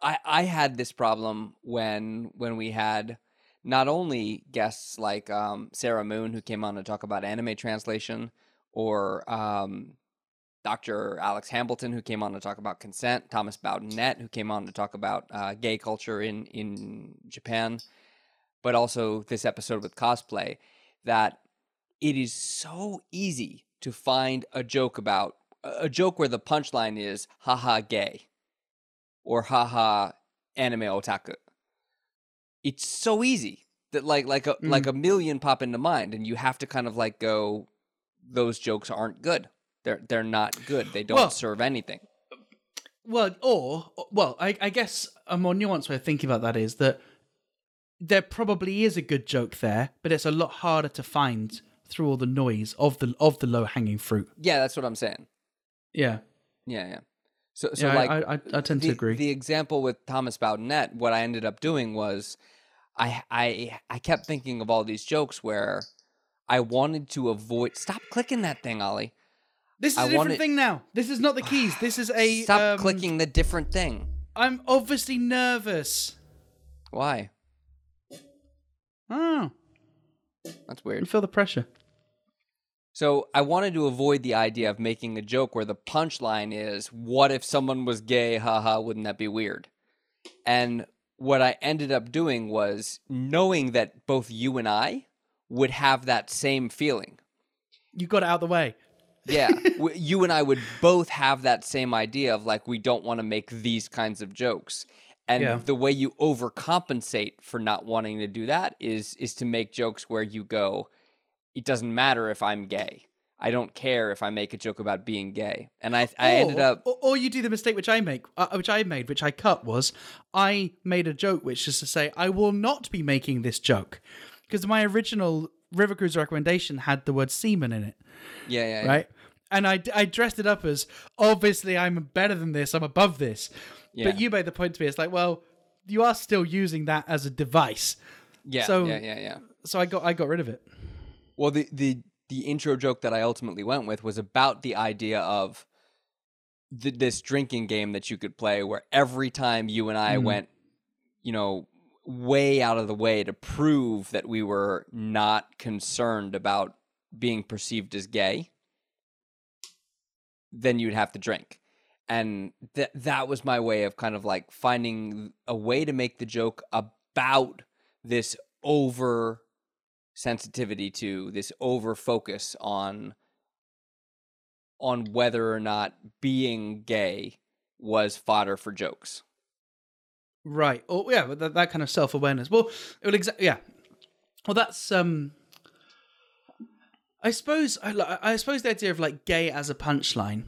[SPEAKER 2] I I had this problem when when we had not only guests like um, Sarah Moon who came on to talk about anime translation or um, Dr. Alex Hambleton who came on to talk about consent, Thomas Baudinette who came on to talk about uh, gay culture in in Japan, but also this episode with cosplay that it is so easy to find a joke about a joke where the punchline is haha gay or haha anime otaku. It's so easy that like like a like mm. a million pop into mind and you have to kind of like go those jokes aren't good. They're they're not good. They don't
[SPEAKER 1] Well-
[SPEAKER 2] serve anything.
[SPEAKER 1] Well, or well, I, I guess a more nuanced way of thinking about that is that there probably is a good joke there, but it's a lot harder to find through all the noise of the of the low hanging fruit.
[SPEAKER 2] Yeah, that's what I'm saying.
[SPEAKER 1] Yeah,
[SPEAKER 2] Yeah, yeah. So so
[SPEAKER 1] yeah,
[SPEAKER 2] like
[SPEAKER 1] I, I, I tend
[SPEAKER 2] the,
[SPEAKER 1] to agree.
[SPEAKER 2] The example with Thomas Baudinette, what I ended up doing was I I I kept thinking of all these jokes where I wanted to avoid stop clicking that thing, Ollie.
[SPEAKER 1] this is
[SPEAKER 2] I
[SPEAKER 1] a different
[SPEAKER 2] wanted-
[SPEAKER 1] thing now. This is not the keys. This is a
[SPEAKER 2] Stop
[SPEAKER 1] um,
[SPEAKER 2] clicking the different thing.
[SPEAKER 1] I'm obviously nervous.
[SPEAKER 2] Why?
[SPEAKER 1] Oh,
[SPEAKER 2] That's
[SPEAKER 1] I
[SPEAKER 2] weird.
[SPEAKER 1] feel the pressure.
[SPEAKER 2] So I wanted to avoid the idea of making a joke where the punchline is, "What if someone was gay? Haha, wouldn't that be weird?" And what I ended up doing was knowing that both you and I would have that same feeling.
[SPEAKER 1] You got it out of the way.
[SPEAKER 2] Yeah, you and I would both have that same idea of like we don't want to make these kinds of jokes. And
[SPEAKER 1] Yeah.
[SPEAKER 2] the way you overcompensate for not wanting to do that is is to make jokes where you go, it doesn't matter if I'm gay. I don't care if I make a joke about being gay. And I I ended up
[SPEAKER 1] or, or you do the mistake which I make, uh, which I made, which I cut was I made a joke, which is to say I will not be making this joke because my original River Cruise recommendation had the word semen in it,
[SPEAKER 2] yeah, yeah, yeah.
[SPEAKER 1] right? And I, I dressed it up as obviously I'm better than this, I'm above this.
[SPEAKER 2] Yeah.
[SPEAKER 1] But you made the point to me, it's like, well, you are still using that as a device,
[SPEAKER 2] yeah,
[SPEAKER 1] so-
[SPEAKER 2] yeah, yeah, yeah.
[SPEAKER 1] so I got I got rid of it.
[SPEAKER 2] Well, the the the intro joke that I ultimately went with was about the idea of th- this drinking game that you could play, where every time you and I
[SPEAKER 1] Mm.
[SPEAKER 2] went, you know, way out of the way to prove that we were not concerned about being perceived as gay, then you'd have to drink. And that that was my way of kind of like finding a way to make the joke about this over sensitivity to this over focus on on whether or not being gay was fodder for jokes.
[SPEAKER 1] Right. Oh, yeah, but that, that kind of self awareness. Well, it will exa- yeah. Well, that's um. I suppose I, I suppose the idea of like gay as a punchline.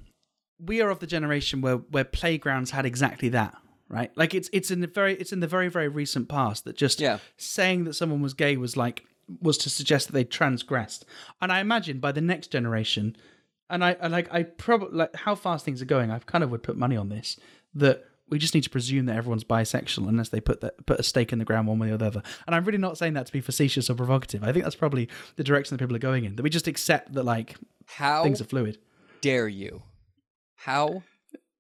[SPEAKER 1] We are of the generation where where playgrounds had exactly that, right? Like it's it's in the very it's in the very very recent past that just
[SPEAKER 2] Yeah.
[SPEAKER 1] saying that someone was gay was like was to suggest that they transgressed. And I imagine by the next generation, and I, like I probably like how fast things are going. I kind of would put money on this that we just need to presume that everyone's bisexual unless they put that put a stake in the ground one way or the other. And I'm really not saying that to be facetious or provocative. I think that's probably the direction that people are going in. That we just accept that like
[SPEAKER 2] How
[SPEAKER 1] things are fluid.
[SPEAKER 2] dare you? How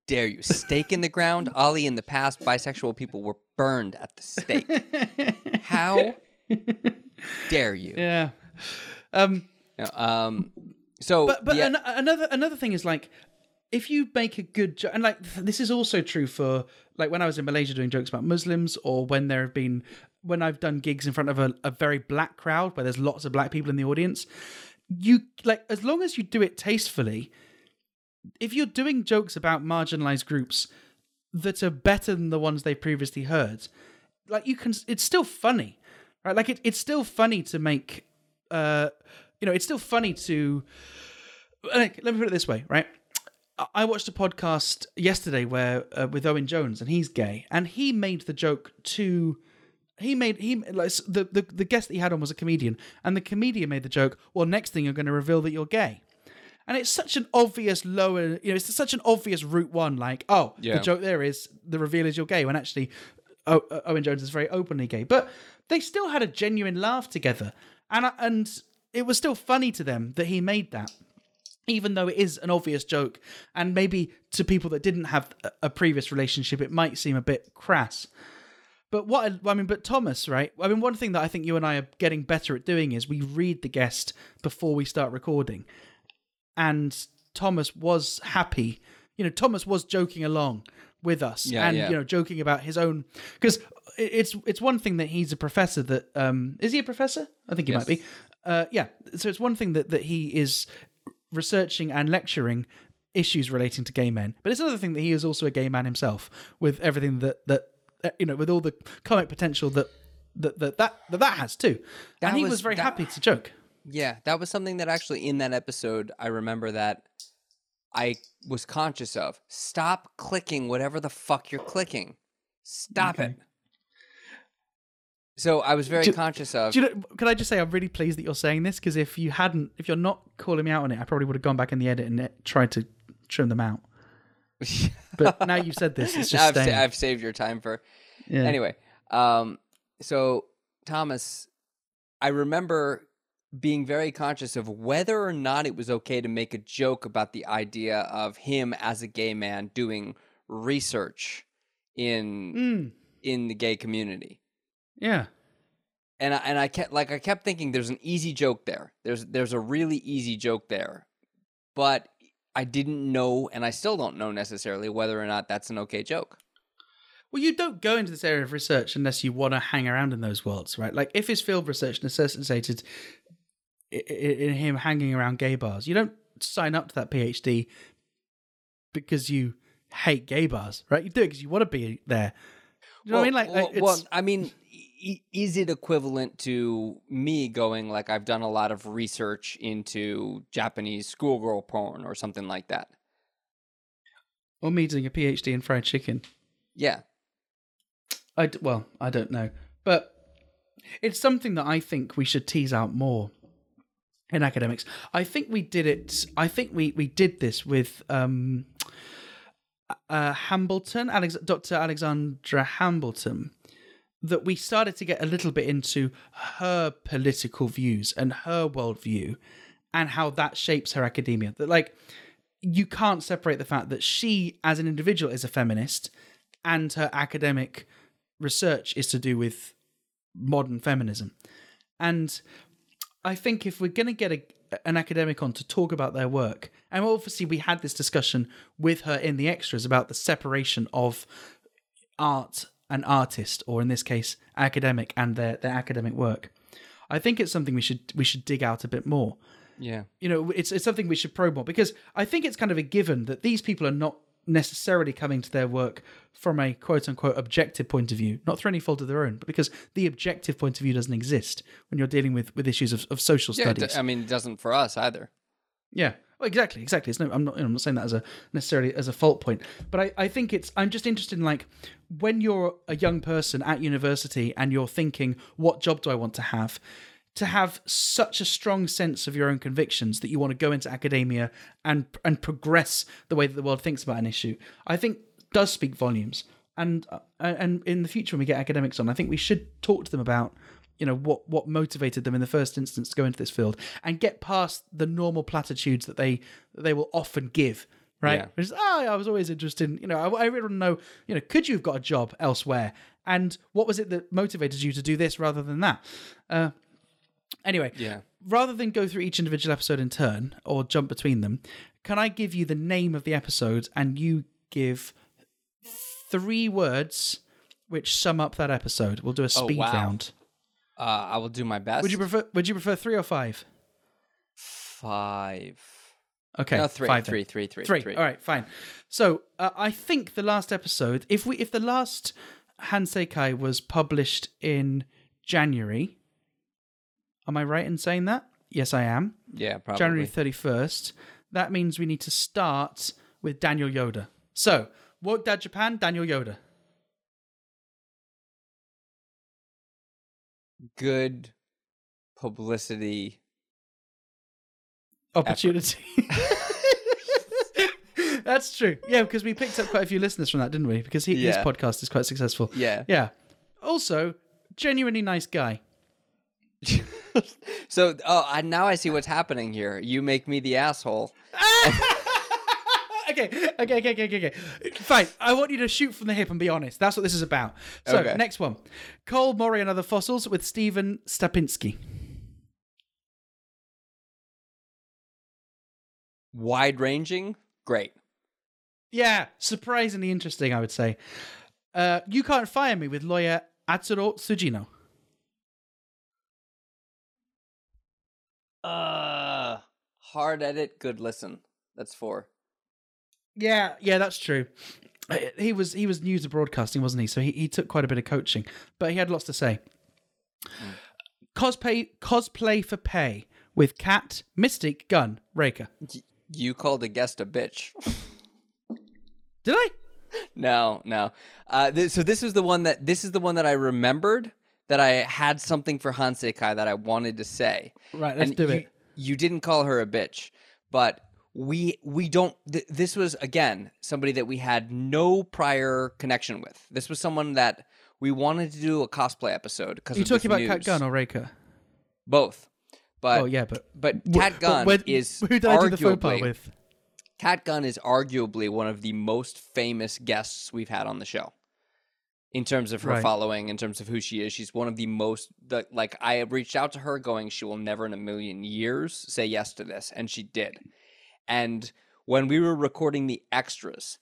[SPEAKER 2] dare you? Stake in the ground? Ollie, in the past, bisexual people were burned at the stake. How dare you?
[SPEAKER 1] Yeah. Um.
[SPEAKER 2] No, um, so,
[SPEAKER 1] But but
[SPEAKER 2] yeah,
[SPEAKER 1] an- another another thing is like if you make a good joke, and like this is also true for like when I was in Malaysia doing jokes about Muslims, or when there have been when I've done gigs in front of a, a very black crowd where there's lots of black people in the audience. You like as long as you do it tastefully. If you're doing jokes about marginalized groups that are better than the ones they've previously heard, like you can. It's still funny, right? Like it, it's still funny to make. Uh, you know, it's still funny to. Like, let me put it this way, right? I- watched a podcast yesterday where uh, with Owen Jones, and he's gay, and he made the joke to. He made he like the, the the guest that he had on was a comedian, and the comedian made the joke. Well, next thing you're going to reveal that you're gay, and it's such an obvious lower. You know, it's such an obvious route one. Like, oh,
[SPEAKER 2] Yeah.
[SPEAKER 1] the joke there is the reveal is you're gay, when actually o- Owen Jones is very openly gay. But they still had a genuine laugh together, and and it was still funny to them that he made that even though it is an obvious joke, and maybe to people that didn't have a- previous relationship, it might seem a bit crass. But what I, I mean, but Thomas, right? I mean, one thing that I think you and I are getting better at doing is we read the guest before we start recording, and Thomas was happy. You know, Thomas was joking along with us,
[SPEAKER 2] Yeah,
[SPEAKER 1] and
[SPEAKER 2] yeah.
[SPEAKER 1] you know, joking about his own because it's it's one thing that he's a professor. That um, is he a professor? I think he
[SPEAKER 2] Yes.
[SPEAKER 1] might be. Uh, yeah. So it's one thing that that he is researching and lecturing issues relating to gay men. But it's another thing that he is also a gay man himself, with everything that that uh, you know, with all the comic potential that that that that that, that has too.
[SPEAKER 2] That
[SPEAKER 1] and he was,
[SPEAKER 2] was-
[SPEAKER 1] very
[SPEAKER 2] that-
[SPEAKER 1] happy to joke.
[SPEAKER 2] Yeah, that was something that actually in that episode I remember that I was conscious of. Stop clicking whatever the fuck you're clicking. Stop
[SPEAKER 1] Okay.
[SPEAKER 2] it. So I was very
[SPEAKER 1] Do-
[SPEAKER 2] conscious of
[SPEAKER 1] Do you know, can I just say I'm really pleased that you're saying this because if you hadn't, if you're not calling me out on it, I probably would have gone back in the edit and tried to trim them out. But now you've said this, it's just
[SPEAKER 2] I've, sa- I've saved your time for
[SPEAKER 1] yeah.
[SPEAKER 2] anyway um so thomas i remember being very conscious of whether or not it was okay to make a joke about the idea of him as a gay man doing research in
[SPEAKER 1] Mm,
[SPEAKER 2] in the gay community
[SPEAKER 1] yeah.
[SPEAKER 2] and I, and I kept like I kept thinking there's an easy joke there. There's there's a really easy joke there. But I didn't know and I still don't know necessarily whether or not that's an okay joke.
[SPEAKER 1] Well, you don't go into this area of research unless you want to hang around in those worlds, right? Like if his field research necessitated in him hanging around gay bars, you don't sign up to that PhD because you hate gay bars, right? You do it because you want to be there. You know what I mean? Like,
[SPEAKER 2] well, well, I mean, is it equivalent to me going like I've done a lot of research into Japanese schoolgirl porn or something like that?
[SPEAKER 1] or me doing a PhD in fried chicken.
[SPEAKER 2] Yeah,
[SPEAKER 1] I d- well, I don't know, but it's something that I think we should tease out more in academics. I think we did it. I think we we did this with um, uh, Hambleton, Alex, Dr. Alexandra Hambleton. That we started to get a little bit into her political views and her worldview, and how that shapes her academia. That like you can't separate the fact that she, as an individual, is a feminist, and her academic research is to do with modern feminism. And I think if we're going to get a, an academic on to talk about their work, and obviously we had this discussion with her in the extras about the separation of art and artist, or in this case, academic and their, their academic work. I think it's something we should we should dig out a bit more
[SPEAKER 2] yeah,
[SPEAKER 1] you know it's it's something we should probe more because I think it's kind of a given that these people are not necessarily coming to their work from a quote unquote objective point of view, not through any fault of their own, but because the objective point of view doesn't exist when you're dealing with with issues of, of social
[SPEAKER 2] yeah.
[SPEAKER 1] studies.
[SPEAKER 2] I mean, it doesn't for us either.
[SPEAKER 1] Yeah. Exactly, exactly. It's no, I'm not. I'm not saying that as a necessarily as a fault point, but I, I think it's. I'm just interested in like when you're a young person at university and you're thinking, what job do I want to have? To have such a strong sense of your own convictions that you want to go into academia and and progress the way that the world thinks about an issue, I think does speak volumes. And uh, and in the future, when we get academics on, I think we should talk to them about you know what what motivated them in the first instance to go into this field and get past the normal platitudes that they that they will often give right
[SPEAKER 2] Yeah.
[SPEAKER 1] Which is, oh i was always interested in you know I, I really want to know you know could you have got a job elsewhere and what was it that motivated you to do this rather than that uh anyway
[SPEAKER 2] Yeah.
[SPEAKER 1] rather than go through each individual episode in turn or jump between them can i give you the name of the episode and you give three words which sum up that episode we'll do a speed
[SPEAKER 2] wow.
[SPEAKER 1] round
[SPEAKER 2] Uh, I will do my best.
[SPEAKER 1] would you prefer? Would you prefer three or five?
[SPEAKER 2] five?
[SPEAKER 1] Okay,
[SPEAKER 2] No, three,
[SPEAKER 1] five then.
[SPEAKER 2] three, three, three,
[SPEAKER 1] three.
[SPEAKER 2] three.
[SPEAKER 1] All right, fine. So uh, I think the last episode, if we, if the last Hanseikai was published in January. Am I right in saying that? Yes, I am.
[SPEAKER 2] Yeah, probably.
[SPEAKER 1] January 31st. That means we need to start with Daniel Yoda. So, Woke Dad Japan, Daniel Yoda.
[SPEAKER 2] Good publicity.
[SPEAKER 1] Opportunity. That's true. Yeah, because we picked up quite a few listeners from that, didn't we? Because he, his podcast is quite successful.
[SPEAKER 2] Yeah.
[SPEAKER 1] Yeah. Also, genuinely nice guy.
[SPEAKER 2] So, oh, I, now I see what's happening here. You make me the asshole.
[SPEAKER 1] okay, okay, okay, okay, okay, okay. Fine. I want you to shoot from the hip and be honest. That's what this is about. So,
[SPEAKER 2] Okay.
[SPEAKER 1] next one Coal, Maury, and Other Fossils with Stephen Stapczynski.
[SPEAKER 2] Wide ranging, great.
[SPEAKER 1] Yeah, surprisingly interesting, I would say. Uh, you Can't Fire Me with lawyer Atsuro Tsujino.
[SPEAKER 2] Uh, hard edit, good listen. That's four.
[SPEAKER 1] Yeah, yeah, that's true. Uh, He was he was new to broadcasting, wasn't he? So he, he took quite a bit of coaching, but he had lots to say. Cosplay cosplay for pay with Cat, Mystic, Gun, Raker.
[SPEAKER 2] You called a guest a bitch.
[SPEAKER 1] Did I?
[SPEAKER 2] no, no. Uh, th- so this was the one that this is the one that I remembered that I had something for Hanseikai that I wanted to say.
[SPEAKER 1] Right, let's
[SPEAKER 2] And
[SPEAKER 1] do
[SPEAKER 2] you,
[SPEAKER 1] it.
[SPEAKER 2] You didn't call her a bitch, but we we don't. Th- this was again somebody that we had no prior connection with. This was someone that we wanted to do a cosplay episode because
[SPEAKER 1] you talking about Cat Gun or Raker?
[SPEAKER 2] both. But
[SPEAKER 1] oh yeah, but
[SPEAKER 2] but Cat
[SPEAKER 1] but
[SPEAKER 2] Gun
[SPEAKER 1] where-
[SPEAKER 2] is
[SPEAKER 1] who did I do the pas
[SPEAKER 2] arguably-
[SPEAKER 1] with?
[SPEAKER 2] Cat Gun is arguably one of the most famous guests we've had on the show. In terms of her
[SPEAKER 1] Right.
[SPEAKER 2] following, in terms of who she is, she's one of the most the, like I have reached out to her going, she will never in a million years say yes to this, and she did. And when we were recording the extras,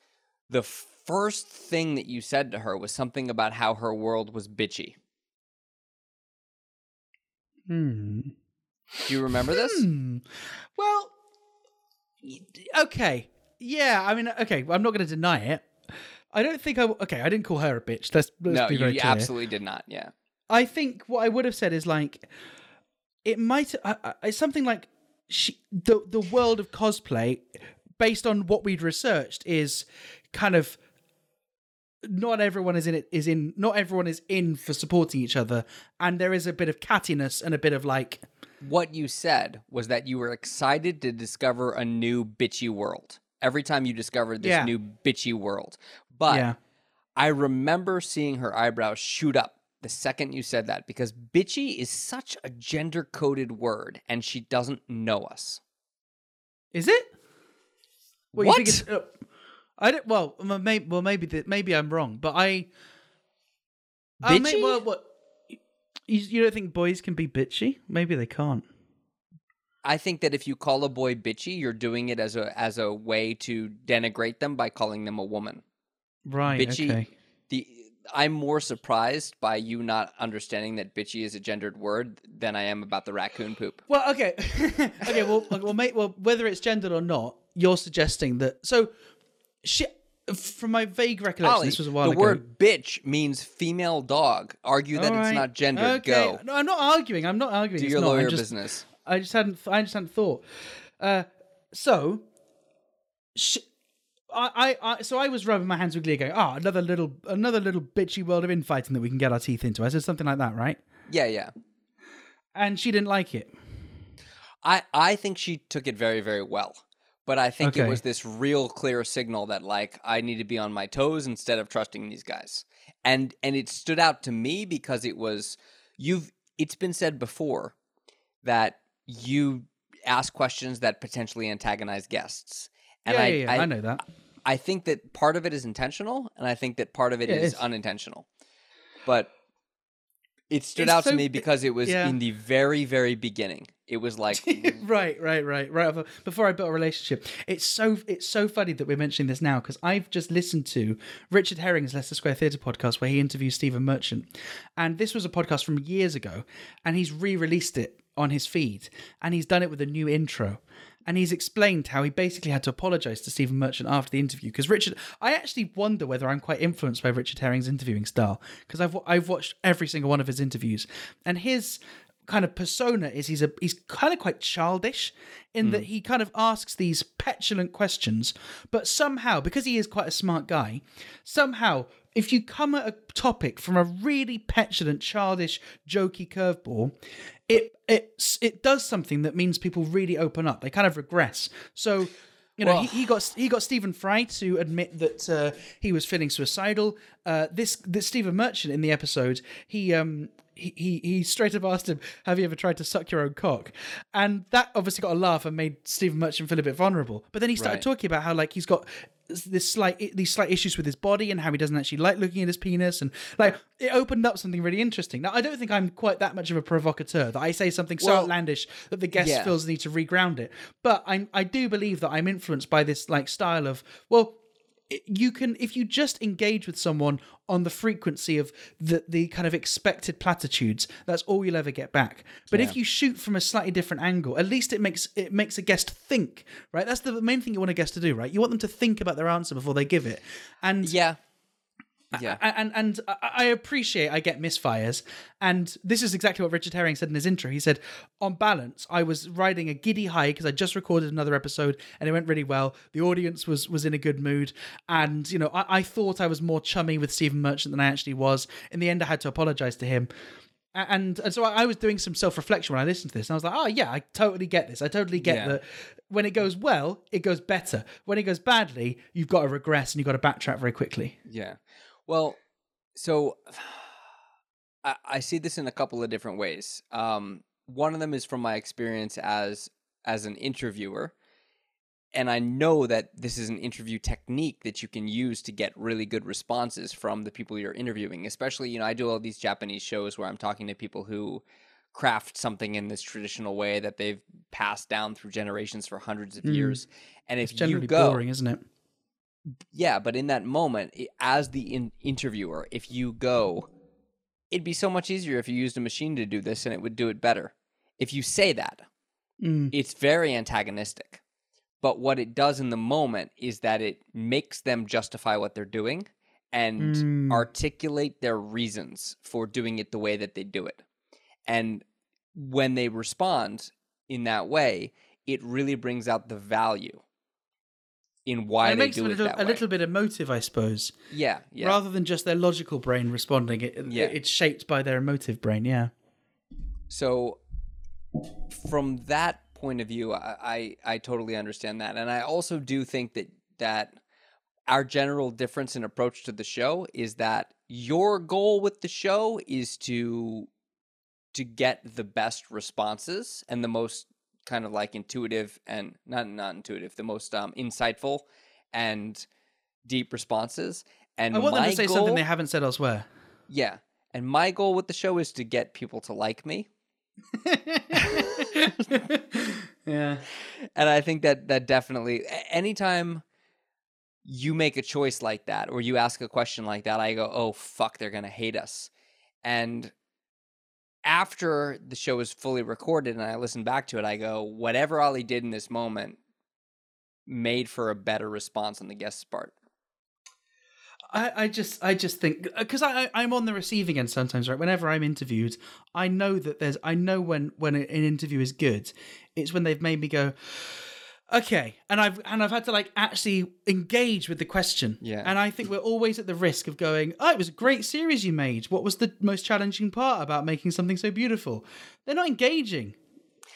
[SPEAKER 2] the first thing that you said to her was something about how her world was bitchy.
[SPEAKER 1] Hmm.
[SPEAKER 2] Do you remember this?
[SPEAKER 1] Hmm. Well, okay. Yeah, I mean, okay. I'm not going to deny it. I don't think I. Okay, I didn't call her a bitch. Let's, let's
[SPEAKER 2] no,
[SPEAKER 1] be
[SPEAKER 2] you
[SPEAKER 1] clear.
[SPEAKER 2] absolutely did not. Yeah.
[SPEAKER 1] I think what I would have said is like, it might. It's something like she, the the world of cosplay, based on what we'd researched, is kind of not everyone is in it is in not everyone is in for supporting each other and there is a bit of cattiness and a bit of like
[SPEAKER 2] what you said was that you were excited to discover a new bitchy world every time you discovered this
[SPEAKER 1] Yeah.
[SPEAKER 2] new bitchy world. But
[SPEAKER 1] yeah
[SPEAKER 2] I remember seeing her eyebrows shoot up the second you said that because bitchy is such a gender coded word and she doesn't know us.
[SPEAKER 1] is it well,
[SPEAKER 2] What?
[SPEAKER 1] You think it's, uh, I don't. Well, maybe. Well, maybe. The, maybe I'm wrong, but I. I may-
[SPEAKER 2] Bitchy?
[SPEAKER 1] well, what? You, you don't think boys can be bitchy? Maybe they can't.
[SPEAKER 2] I think that if you call a boy bitchy, you're doing it as a as a way to denigrate them by calling them a woman.
[SPEAKER 1] Right.
[SPEAKER 2] Bitchy
[SPEAKER 1] Okay.
[SPEAKER 2] the I'm more surprised by you not understanding that bitchy is a gendered word than I am about the raccoon poop.
[SPEAKER 1] Well, okay, okay. Well, well, mate. Well, whether it's gendered or not, you're suggesting that. So, shit. From my vague recollection,
[SPEAKER 2] Ollie,
[SPEAKER 1] this was a while
[SPEAKER 2] the
[SPEAKER 1] ago.
[SPEAKER 2] word bitch means female dog. Argue that
[SPEAKER 1] All
[SPEAKER 2] it's not gendered.
[SPEAKER 1] Okay.
[SPEAKER 2] Go.
[SPEAKER 1] No, I'm not arguing. I'm not arguing.
[SPEAKER 2] Do
[SPEAKER 1] It's
[SPEAKER 2] your
[SPEAKER 1] not.
[SPEAKER 2] Lawyer
[SPEAKER 1] just-
[SPEAKER 2] business.
[SPEAKER 1] I just hadn't. I just hadn't thought. Uh, so, sh- I, I, so I was rubbing my hands with glee, going, "Ah, another little, another little bitchy world of infighting that we can get our teeth into." I said something like that, right?
[SPEAKER 2] Yeah, yeah.
[SPEAKER 1] And she didn't like it.
[SPEAKER 2] I I think she took it very very well. But I think it was this real clear signal that like I need to be on my toes instead of trusting these guys. And and it stood out to me because it was you've it's been said before that you ask questions that potentially antagonize guests. And
[SPEAKER 1] yeah,
[SPEAKER 2] I,
[SPEAKER 1] yeah, yeah, I, know that.
[SPEAKER 2] I think that part of it is intentional, and I think that part of it
[SPEAKER 1] Yeah,
[SPEAKER 2] is
[SPEAKER 1] is.
[SPEAKER 2] unintentional. But it stood
[SPEAKER 1] It's
[SPEAKER 2] out
[SPEAKER 1] so-
[SPEAKER 2] to me because it was
[SPEAKER 1] yeah.
[SPEAKER 2] in the very, very beginning. It was like,
[SPEAKER 1] right, right, right, right. Before I built a relationship, it's so it's so funny that we're mentioning this now because I've just listened to Richard Herring's Leicester Square Theatre podcast where he interviews Stephen Merchant, and this was a podcast from years ago, and he's re-released it on his feed, and he's done it with a new intro, and he's explained how he basically had to apologize to Stephen Merchant after the interview because Richard. I actually wonder whether I'm quite influenced by Richard Herring's interviewing style because I've I've watched every single one of his interviews, and his kind of persona is he's a he's kind of quite childish in that hmm. he kind of asks these petulant questions but somehow because he is quite a smart guy somehow if you come at a topic from a really petulant childish jokey curveball it it it does something that means people really open up. They kind of regress. So you know,
[SPEAKER 2] Well-
[SPEAKER 1] he, he got he got Stephen Fry to admit that uh, he was feeling suicidal. Uh, this this Stephen Merchant in the episode, he um he, he he straight up asked him, "Have you ever tried to suck your own cock?" And that obviously got a laugh and made Stephen Merchant feel a bit vulnerable. But then he started
[SPEAKER 2] Right.
[SPEAKER 1] talking about how like he's got this slight these slight issues with his body and how he doesn't actually like looking at his penis and like it opened up something really interesting. Now I don't think I'm quite that much of a provocateur that I say something so
[SPEAKER 2] Well,
[SPEAKER 1] outlandish that the guest
[SPEAKER 2] yeah.
[SPEAKER 1] feels the need to reground it. But I I do believe that I'm influenced by this like style of well you can if you just engage with someone on the frequency of the the kind of expected platitudes that's all you'll ever get back. But if you shoot from a slightly different angle at least it makes it makes a guest think right? That's the main thing you want a guest to do right? You want them to think about their answer before they give it. And
[SPEAKER 2] Yeah. Yeah.
[SPEAKER 1] and and I appreciate I get misfires, and this is exactly what Richard Herring said in his intro. He said, on balance, I was riding a giddy high because I just recorded another episode and it went really well. The audience was was in a good mood, and you know I, I thought I was more chummy with Stephen Merchant than I actually was. In the end, I had to apologize to him. And, and so I I was doing some self reflection when I listened to this, and I was like, "Oh yeah, I totally get this. I totally get
[SPEAKER 2] Yeah.
[SPEAKER 1] that. When it goes well, it goes better. When it goes badly, you've got to regress and you've got to backtrack very quickly."
[SPEAKER 2] Yeah. Well, so I, I see this in a couple of different ways. Um, one of them is from my experience as as an interviewer, and I know that this is an interview technique that you can use to get really good responses from the people you're interviewing. Especially, you know, I do all these Japanese shows where I'm talking to people who craft something in this traditional way that they've passed down through generations for hundreds of
[SPEAKER 1] Mm.
[SPEAKER 2] years. And if
[SPEAKER 1] It's generally
[SPEAKER 2] you go,
[SPEAKER 1] boring, isn't it?
[SPEAKER 2] Yeah, but in that moment, as the in- interviewer, if you go, it'd be so much easier if you used a machine to do this and it would do it better. If you say that,
[SPEAKER 1] Mm.
[SPEAKER 2] it's very antagonistic. But what it does in the moment is that it makes them justify what they're doing and
[SPEAKER 1] Mm.
[SPEAKER 2] articulate their reasons for doing it the way that they do it. And when they respond in that way, it really brings out the value in why
[SPEAKER 1] it
[SPEAKER 2] they
[SPEAKER 1] makes
[SPEAKER 2] do
[SPEAKER 1] them a
[SPEAKER 2] it
[SPEAKER 1] little, a little bit emotive, I suppose,
[SPEAKER 2] Yeah, yeah.
[SPEAKER 1] rather than just their logical brain responding. It, it-
[SPEAKER 2] Yeah.
[SPEAKER 1] it's shaped by their emotive brain. Yeah.
[SPEAKER 2] So, from that point of view, I, I I totally understand that, and I also do think that that our general difference in approach to the show is that your goal with the show is to to get the best responses and the most kind of like intuitive and not not intuitive, the most um, insightful and deep responses. And
[SPEAKER 1] I want them to say
[SPEAKER 2] goal,
[SPEAKER 1] something they haven't said elsewhere.
[SPEAKER 2] yeah. And my goal with the show is to get people to like me.
[SPEAKER 1] yeah.
[SPEAKER 2] and I think that that definitely anytime you make a choice like that or you ask a question like that, I go, "Oh fuck, they're gonna hate us." And after the show was fully recorded and I listen back to it, I go, "Whatever Ollie did in this moment made for a better response on the guest's part."
[SPEAKER 1] I, I just I just think uh, because I, I I'm on the receiving end sometimes right whenever I'm interviewed I know that there's I know when when an interview is good it's when they've made me go okay and I've and I've had to like actually engage with the question
[SPEAKER 2] Yeah.
[SPEAKER 1] and I think we're always at the risk of going oh it was a great series you made what was the most challenging part about making something so beautiful they're not engaging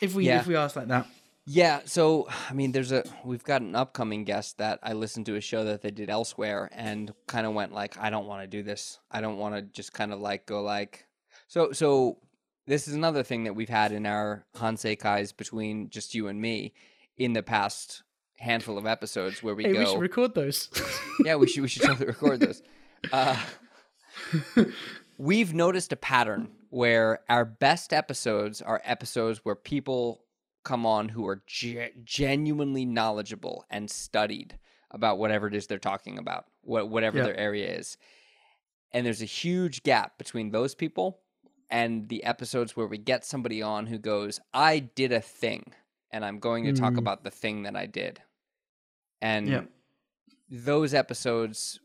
[SPEAKER 1] if we
[SPEAKER 2] Yeah.
[SPEAKER 1] if we ask like that
[SPEAKER 2] Yeah, so I mean, there's a we've got an upcoming guest that I listened to a show that they did elsewhere and kind of went like, I don't want to do this. I don't want to just kind of like go like, so so. This is another thing that we've had in our Hanseikais between just you and me in the past handful of episodes where we
[SPEAKER 1] hey
[SPEAKER 2] go,
[SPEAKER 1] we should record those
[SPEAKER 2] yeah, we should we should totally record those. Uh, we've noticed a pattern where our best episodes are episodes where people come on who are ge- genuinely knowledgeable and studied about whatever it is they're talking about, what whatever
[SPEAKER 1] Yeah.
[SPEAKER 2] their area is. And there's a huge gap between those people and the episodes where we get somebody on who goes, "I did a thing." And I'm going to talk
[SPEAKER 1] Mm.
[SPEAKER 2] about the thing that I did. And
[SPEAKER 1] Yeah.
[SPEAKER 2] those episodes,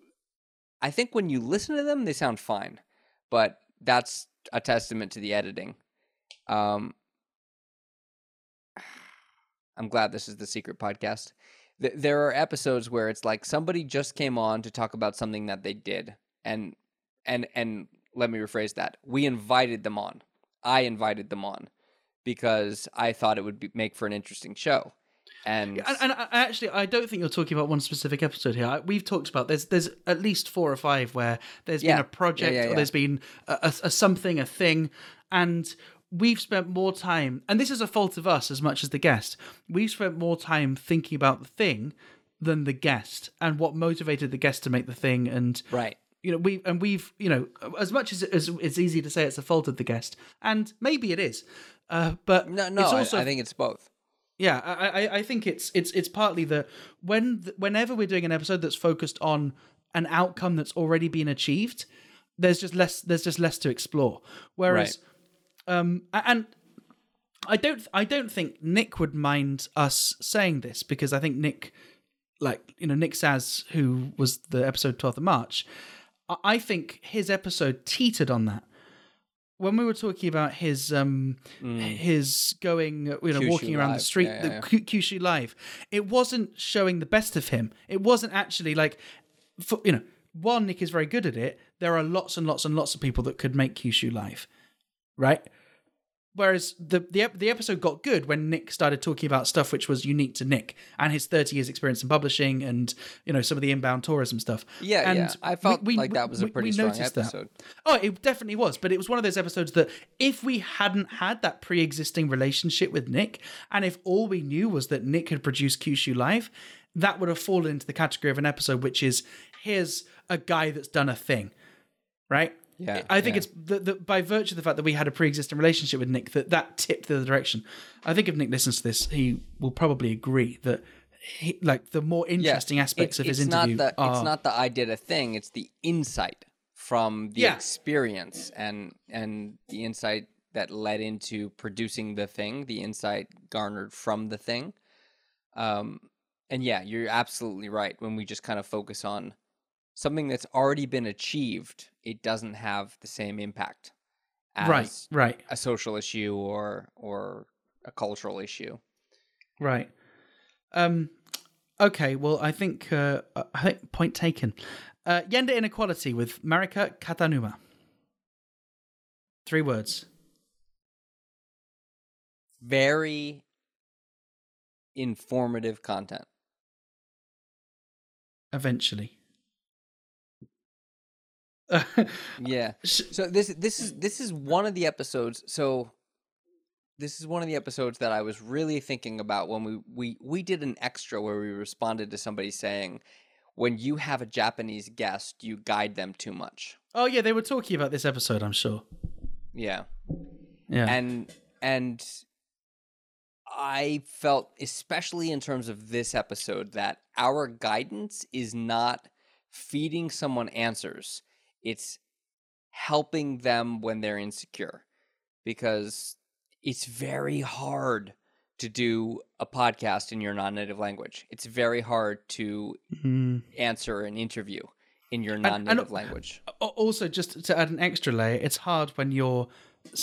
[SPEAKER 2] I think when you listen to them, they sound fine, but that's a testament to the editing. Um, I'm glad this is the secret podcast. Th- There are episodes where it's like somebody just came on to talk about something that they did, and and and let me rephrase that: we invited them on. I invited them on because I thought it would be, make for an interesting show. And,
[SPEAKER 1] And, and I, actually, I don't think you're talking about one specific episode here. I- We've talked about there's there's at least four or five where there's
[SPEAKER 2] Yeah.
[SPEAKER 1] been a project
[SPEAKER 2] yeah,
[SPEAKER 1] or
[SPEAKER 2] yeah.
[SPEAKER 1] there's been a, a, a something, a thing, and we've spent more time. And this is a fault of us as much as the guest. We've spent more time thinking about the thing than the guest and what motivated the guest to make the thing and
[SPEAKER 2] right,
[SPEAKER 1] you know we and we've you know as much as, as it's easy to say it's a fault of the guest and maybe it is uh, but
[SPEAKER 2] no, no,
[SPEAKER 1] it's
[SPEAKER 2] I-
[SPEAKER 1] also
[SPEAKER 2] I, think it's both.
[SPEAKER 1] yeah, I, I, I think it's it's it's partly that when whenever we're doing an episode that's focused on an outcome that's already been achieved, there's just less there's just less to explore. Whereas, um, and I don't I don't think Nick would mind us saying this because I think Nick, like you know Nick Szasz, who was the episode twelfth of March, I, I think his episode teetered on that. When we were talking about his um his going you know
[SPEAKER 2] Kyushu
[SPEAKER 1] walking around the street
[SPEAKER 2] Yeah, yeah,
[SPEAKER 1] the
[SPEAKER 2] yeah.
[SPEAKER 1] Kyushu live, it wasn't showing the best of him. It wasn't actually like for, you know one Nick is very good at it. There are lots and lots and lots of people that could make Kyushu live, right? Whereas the, the the episode got good when Nick started talking about stuff which was unique to Nick and his thirty years experience in publishing and you know some of the inbound tourism stuff.
[SPEAKER 2] Yeah,
[SPEAKER 1] and
[SPEAKER 2] yeah. I felt like that was a pretty
[SPEAKER 1] we
[SPEAKER 2] strong
[SPEAKER 1] noticed that.
[SPEAKER 2] episode.
[SPEAKER 1] Oh, it definitely was. But it was one of those episodes that if we hadn't had that pre existing relationship with Nick, and if all we knew was that Nick had produced Kyushu Live, that would have fallen into the category of an episode which is here's a guy that's done a thing, right?
[SPEAKER 2] Yeah,
[SPEAKER 1] I think
[SPEAKER 2] yeah.
[SPEAKER 1] it's the, the, by virtue of the fact that we had a pre existing relationship with Nick that that tipped the direction. I think if Nick listens to this, he will probably agree that. He, like the more interesting aspects
[SPEAKER 2] It-
[SPEAKER 1] of his
[SPEAKER 2] it's
[SPEAKER 1] interview
[SPEAKER 2] Not the,
[SPEAKER 1] are
[SPEAKER 2] It's not the I did a thing. It's the insight from the
[SPEAKER 1] Yeah.
[SPEAKER 2] experience and and the insight that led into producing the thing. The insight garnered from the thing. Um, and yeah, you're absolutely right. When we just kind of focus on something that's already been achieved, it doesn't have the same impact as
[SPEAKER 1] right, right.
[SPEAKER 2] a social issue or or a cultural issue.
[SPEAKER 1] Right. Um. Okay. Well, I think uh, I think point taken. Uh, gender inequality with Marika Katanuma. Three words.
[SPEAKER 2] Very informative content.
[SPEAKER 1] Eventually.
[SPEAKER 2] Yeah. So this this is this is one of the episodes. So this is one of the episodes that I was really thinking about when we we we did an extra where we responded to somebody saying, "When you have a Japanese guest, you guide them too much."
[SPEAKER 1] oh yeah, they were talking about this episode. I'm sure.
[SPEAKER 2] Yeah.
[SPEAKER 1] Yeah.
[SPEAKER 2] and and I felt, especially in terms of this episode, that our guidance is not feeding someone answers; it's helping them when they're insecure, because it's very hard to do a podcast in your non-native language. It's very hard to
[SPEAKER 1] Mm.
[SPEAKER 2] answer an interview in your non-native language.
[SPEAKER 1] Also, just to add an extra layer, it's hard when you're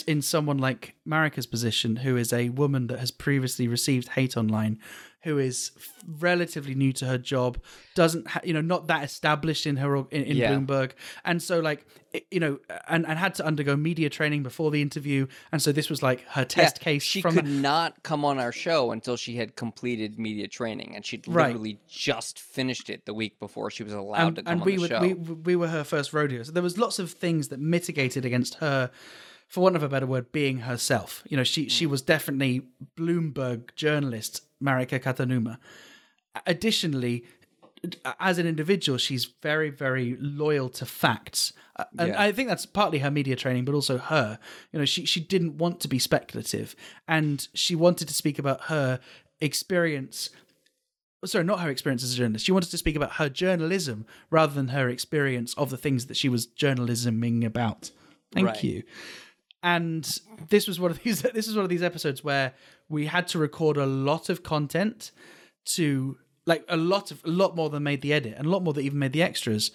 [SPEAKER 1] in someone like Marika's position, who is a woman that has previously received hate online, who is f- relatively new to her job, doesn't ha- you know not that established in her in, in
[SPEAKER 2] Yeah.
[SPEAKER 1] Bloomberg, and so like you know, and and had to undergo media training before the interview, and so this was like her test
[SPEAKER 2] Yeah,
[SPEAKER 1] case.
[SPEAKER 2] She could
[SPEAKER 1] that.
[SPEAKER 2] not come on our show until she had completed media training, and she'd
[SPEAKER 1] Right.
[SPEAKER 2] literally just finished it the week before she was allowed
[SPEAKER 1] and,
[SPEAKER 2] to come
[SPEAKER 1] and
[SPEAKER 2] on
[SPEAKER 1] we
[SPEAKER 2] the
[SPEAKER 1] were
[SPEAKER 2] show.
[SPEAKER 1] we, we were her first rodeo so there was lots of things that mitigated against her for want of a better word being herself you know she she was definitely bloomberg journalist marika katanuma additionally as an individual she's very very loyal to facts Uh, and
[SPEAKER 2] Yeah.
[SPEAKER 1] i think that's partly her media training but also her you know she she didn't want to be speculative and she wanted to speak about her experience sorry, not her experience as a journalist. She wanted to speak about her journalism rather than her experience of the things that she was journalisming about. Thank
[SPEAKER 2] Right.
[SPEAKER 1] you. And this was one of these. This is one of these episodes where we had to record a lot of content to like a lot of a lot more than made the edit and a lot more that even made the extras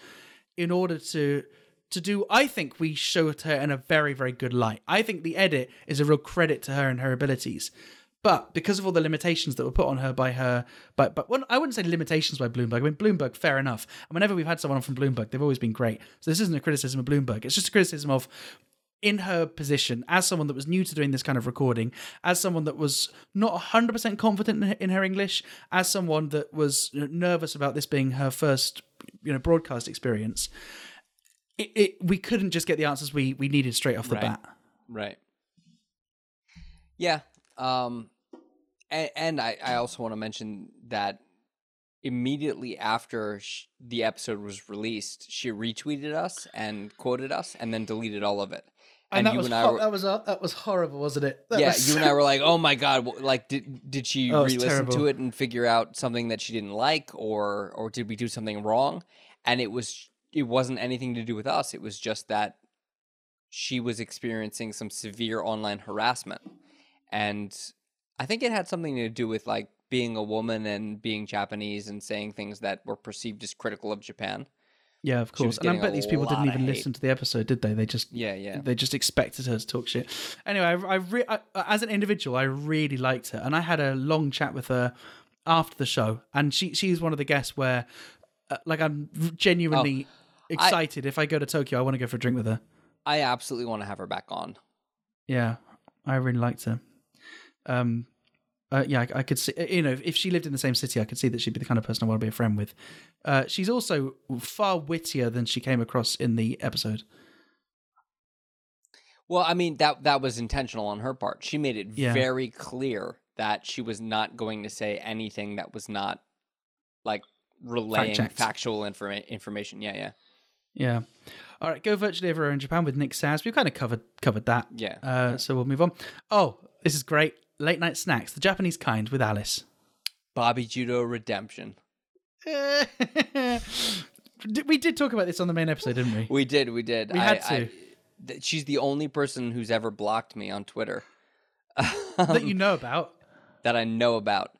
[SPEAKER 1] in order to to do i think we showed her in a very very good light. I think the edit is a real credit to her and her abilities. But because of all the limitations that were put on her by her but but well, i wouldn't say limitations by bloomberg. I mean bloomberg fair enough. And whenever we've had someone from bloomberg they've always been great. So this isn't a criticism of bloomberg. It's just a criticism of in her position as someone that was new to doing this kind of recording, as someone that was not 100% confident in her, English, as someone that was nervous about this being her first, you know, broadcast experience, it, it we couldn't just get the answers we we needed straight off the
[SPEAKER 2] Right.
[SPEAKER 1] bat.
[SPEAKER 2] Right. Yeah. Um, and, and I, I also want to mention that immediately after sh- the episode was released, she retweeted us and quoted us, and then deleted all of it. And,
[SPEAKER 1] that
[SPEAKER 2] you
[SPEAKER 1] was
[SPEAKER 2] and I
[SPEAKER 1] hor-
[SPEAKER 2] were,
[SPEAKER 1] that was uh, that was horrible, wasn't it? That
[SPEAKER 2] yeah,
[SPEAKER 1] was
[SPEAKER 2] you and I were like, "Oh my god!" Like, did did she
[SPEAKER 1] Oh,
[SPEAKER 2] re-listen to it and figure out something that she didn't like, or or did we do something wrong? And it was it wasn't anything to do with us. It was just that she was experiencing some severe online harassment, and I think it had something to do with like being a woman and being Japanese and saying things that were perceived as critical of Japan.
[SPEAKER 1] Yeah, of course. And I bet these people didn't even
[SPEAKER 2] hate.
[SPEAKER 1] listen to the episode, did they? They just
[SPEAKER 2] Yeah, yeah.
[SPEAKER 1] they just expected her to talk shit. Anyway, I, I, re- I as an individual, I really liked her, and I had a long chat with her after the show, and she she's one of the guests where, uh, like, I'm genuinely excited. if I go to Tokyo, I want to go for a drink with her.
[SPEAKER 2] I absolutely want to have her back on.
[SPEAKER 1] Yeah, I really liked her. Um, uh, yeah, I, I could see. You know, if she lived in the same city, I could see that she'd be the kind of person I want to be a friend with. Uh, she's also far wittier than she came across in the episode.
[SPEAKER 2] Well, I mean that that was intentional on her part. She made it
[SPEAKER 1] Yeah.
[SPEAKER 2] very clear that she was not going to say anything that was not like relaying
[SPEAKER 1] Fact-checked.
[SPEAKER 2] factual informa- information. Yeah, yeah,
[SPEAKER 1] Yeah. All right, go virtually everywhere in Japan with Nick Szasz. We've kind of covered covered that.
[SPEAKER 2] yeah.
[SPEAKER 1] Uh, so we'll move on. Oh, this is great. Late night snacks, the Japanese kind with Alice.
[SPEAKER 2] Bobby Judo redemption.
[SPEAKER 1] We did talk about this on the main episode, didn't we?
[SPEAKER 2] We did, we did.
[SPEAKER 1] We
[SPEAKER 2] I-
[SPEAKER 1] had
[SPEAKER 2] I-
[SPEAKER 1] to.
[SPEAKER 2] th- she's the only person who's ever blocked me on Twitter
[SPEAKER 1] that you know about.
[SPEAKER 2] that I know about.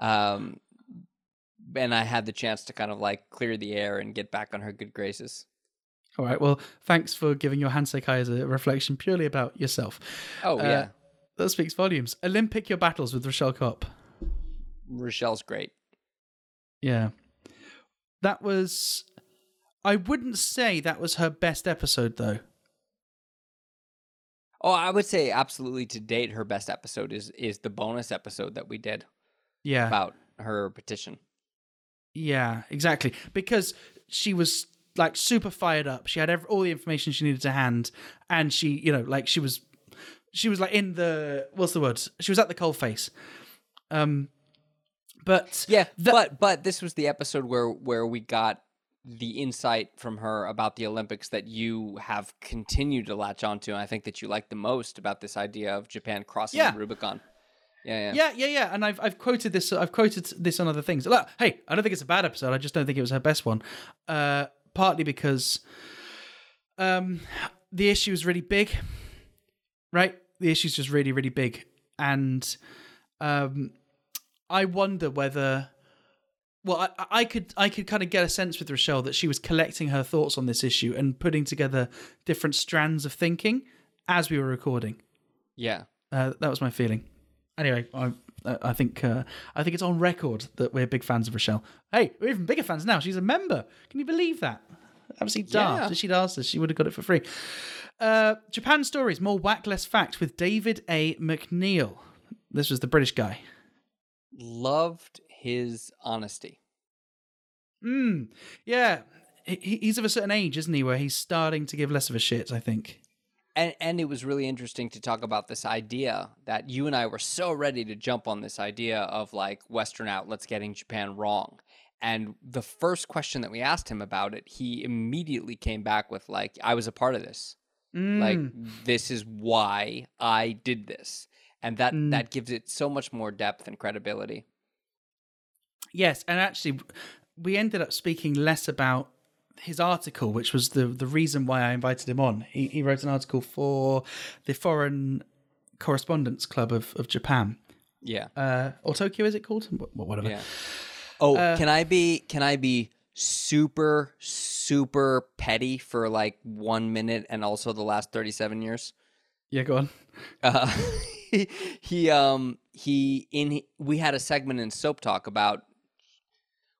[SPEAKER 2] Um, and I had the chance to kind of like clear the air and get back on her good graces.
[SPEAKER 1] All right. Well, thanks for giving your Hanseikai as a reflection purely about yourself.
[SPEAKER 2] Oh
[SPEAKER 1] Uh,
[SPEAKER 2] yeah,
[SPEAKER 1] That speaks volumes. Olympic your battles with Rochelle Kopp.
[SPEAKER 2] Rochelle's great.
[SPEAKER 1] Yeah. That was. I wouldn't say that was her best episode, though.
[SPEAKER 2] Oh, I would say absolutely to date her best episode is is the bonus episode that we did
[SPEAKER 1] Yeah.
[SPEAKER 2] about her petition.
[SPEAKER 1] Yeah, exactly. Because she was like super fired up. She had every, all the information she needed to hand, and she, you know, like she was, she was like in the what's the word? She was at the coal face. Um, but
[SPEAKER 2] Yeah,
[SPEAKER 1] The-
[SPEAKER 2] but but this was the episode where where we got the insight from her about the Olympics that you have continued to latch onto, and I think that you like the most about this idea of Japan crossing
[SPEAKER 1] Yeah.
[SPEAKER 2] the Rubicon. Yeah, yeah,
[SPEAKER 1] yeah, yeah, yeah. And I've I've quoted this. I've quoted this on other things. Look, hey, I don't think it's a bad episode. I just don't think it was her best one. Uh, partly because um, the issue is really big, right? The issue is just really, really big, and um, I wonder whether. Well, I, I could I could kind of get a sense with Rochelle that she was collecting her thoughts on this issue and putting together different strands of thinking as we were recording.
[SPEAKER 2] yeah.
[SPEAKER 1] Uh, that was my feeling. Anyway, I I think uh, I think it's on record that we're big fans of Rochelle. Hey, we're even bigger fans now. She's a member. Can you believe that? Absolutely daft.
[SPEAKER 2] Yeah.
[SPEAKER 1] If she'd asked us, she would have got it for free. Uh, Japan stories, more whack, less fact with David A. McNeill. This was the British guy.
[SPEAKER 2] Loved his honesty.
[SPEAKER 1] Mm, yeah, he, he's of a certain age, isn't he, where he's starting to give less of a shit. I think.
[SPEAKER 2] And and it was really interesting to talk about this idea that you and I were so ready to jump on this idea of like Western outlets getting Japan wrong. And the first question that we asked him about it, he immediately came back with like, I was a part of this. Like
[SPEAKER 1] Mm,
[SPEAKER 2] this is why I did this. And that
[SPEAKER 1] Mm.
[SPEAKER 2] that gives it so much more depth and credibility.
[SPEAKER 1] Yes, and actually, we ended up speaking less about his article, which was the the reason why I invited him on. He he wrote an article for the Foreign Correspondents' Club of of Japan,
[SPEAKER 2] Yeah.
[SPEAKER 1] uh, or Tokyo, is it called? Whatever.
[SPEAKER 2] Yeah. Oh,
[SPEAKER 1] Uh,
[SPEAKER 2] can I be can I be super super petty for like 1 minute and also the last 37 years?
[SPEAKER 1] Yeah, go on.
[SPEAKER 2] Uh, he, he um he in we had a segment in Soap Talk about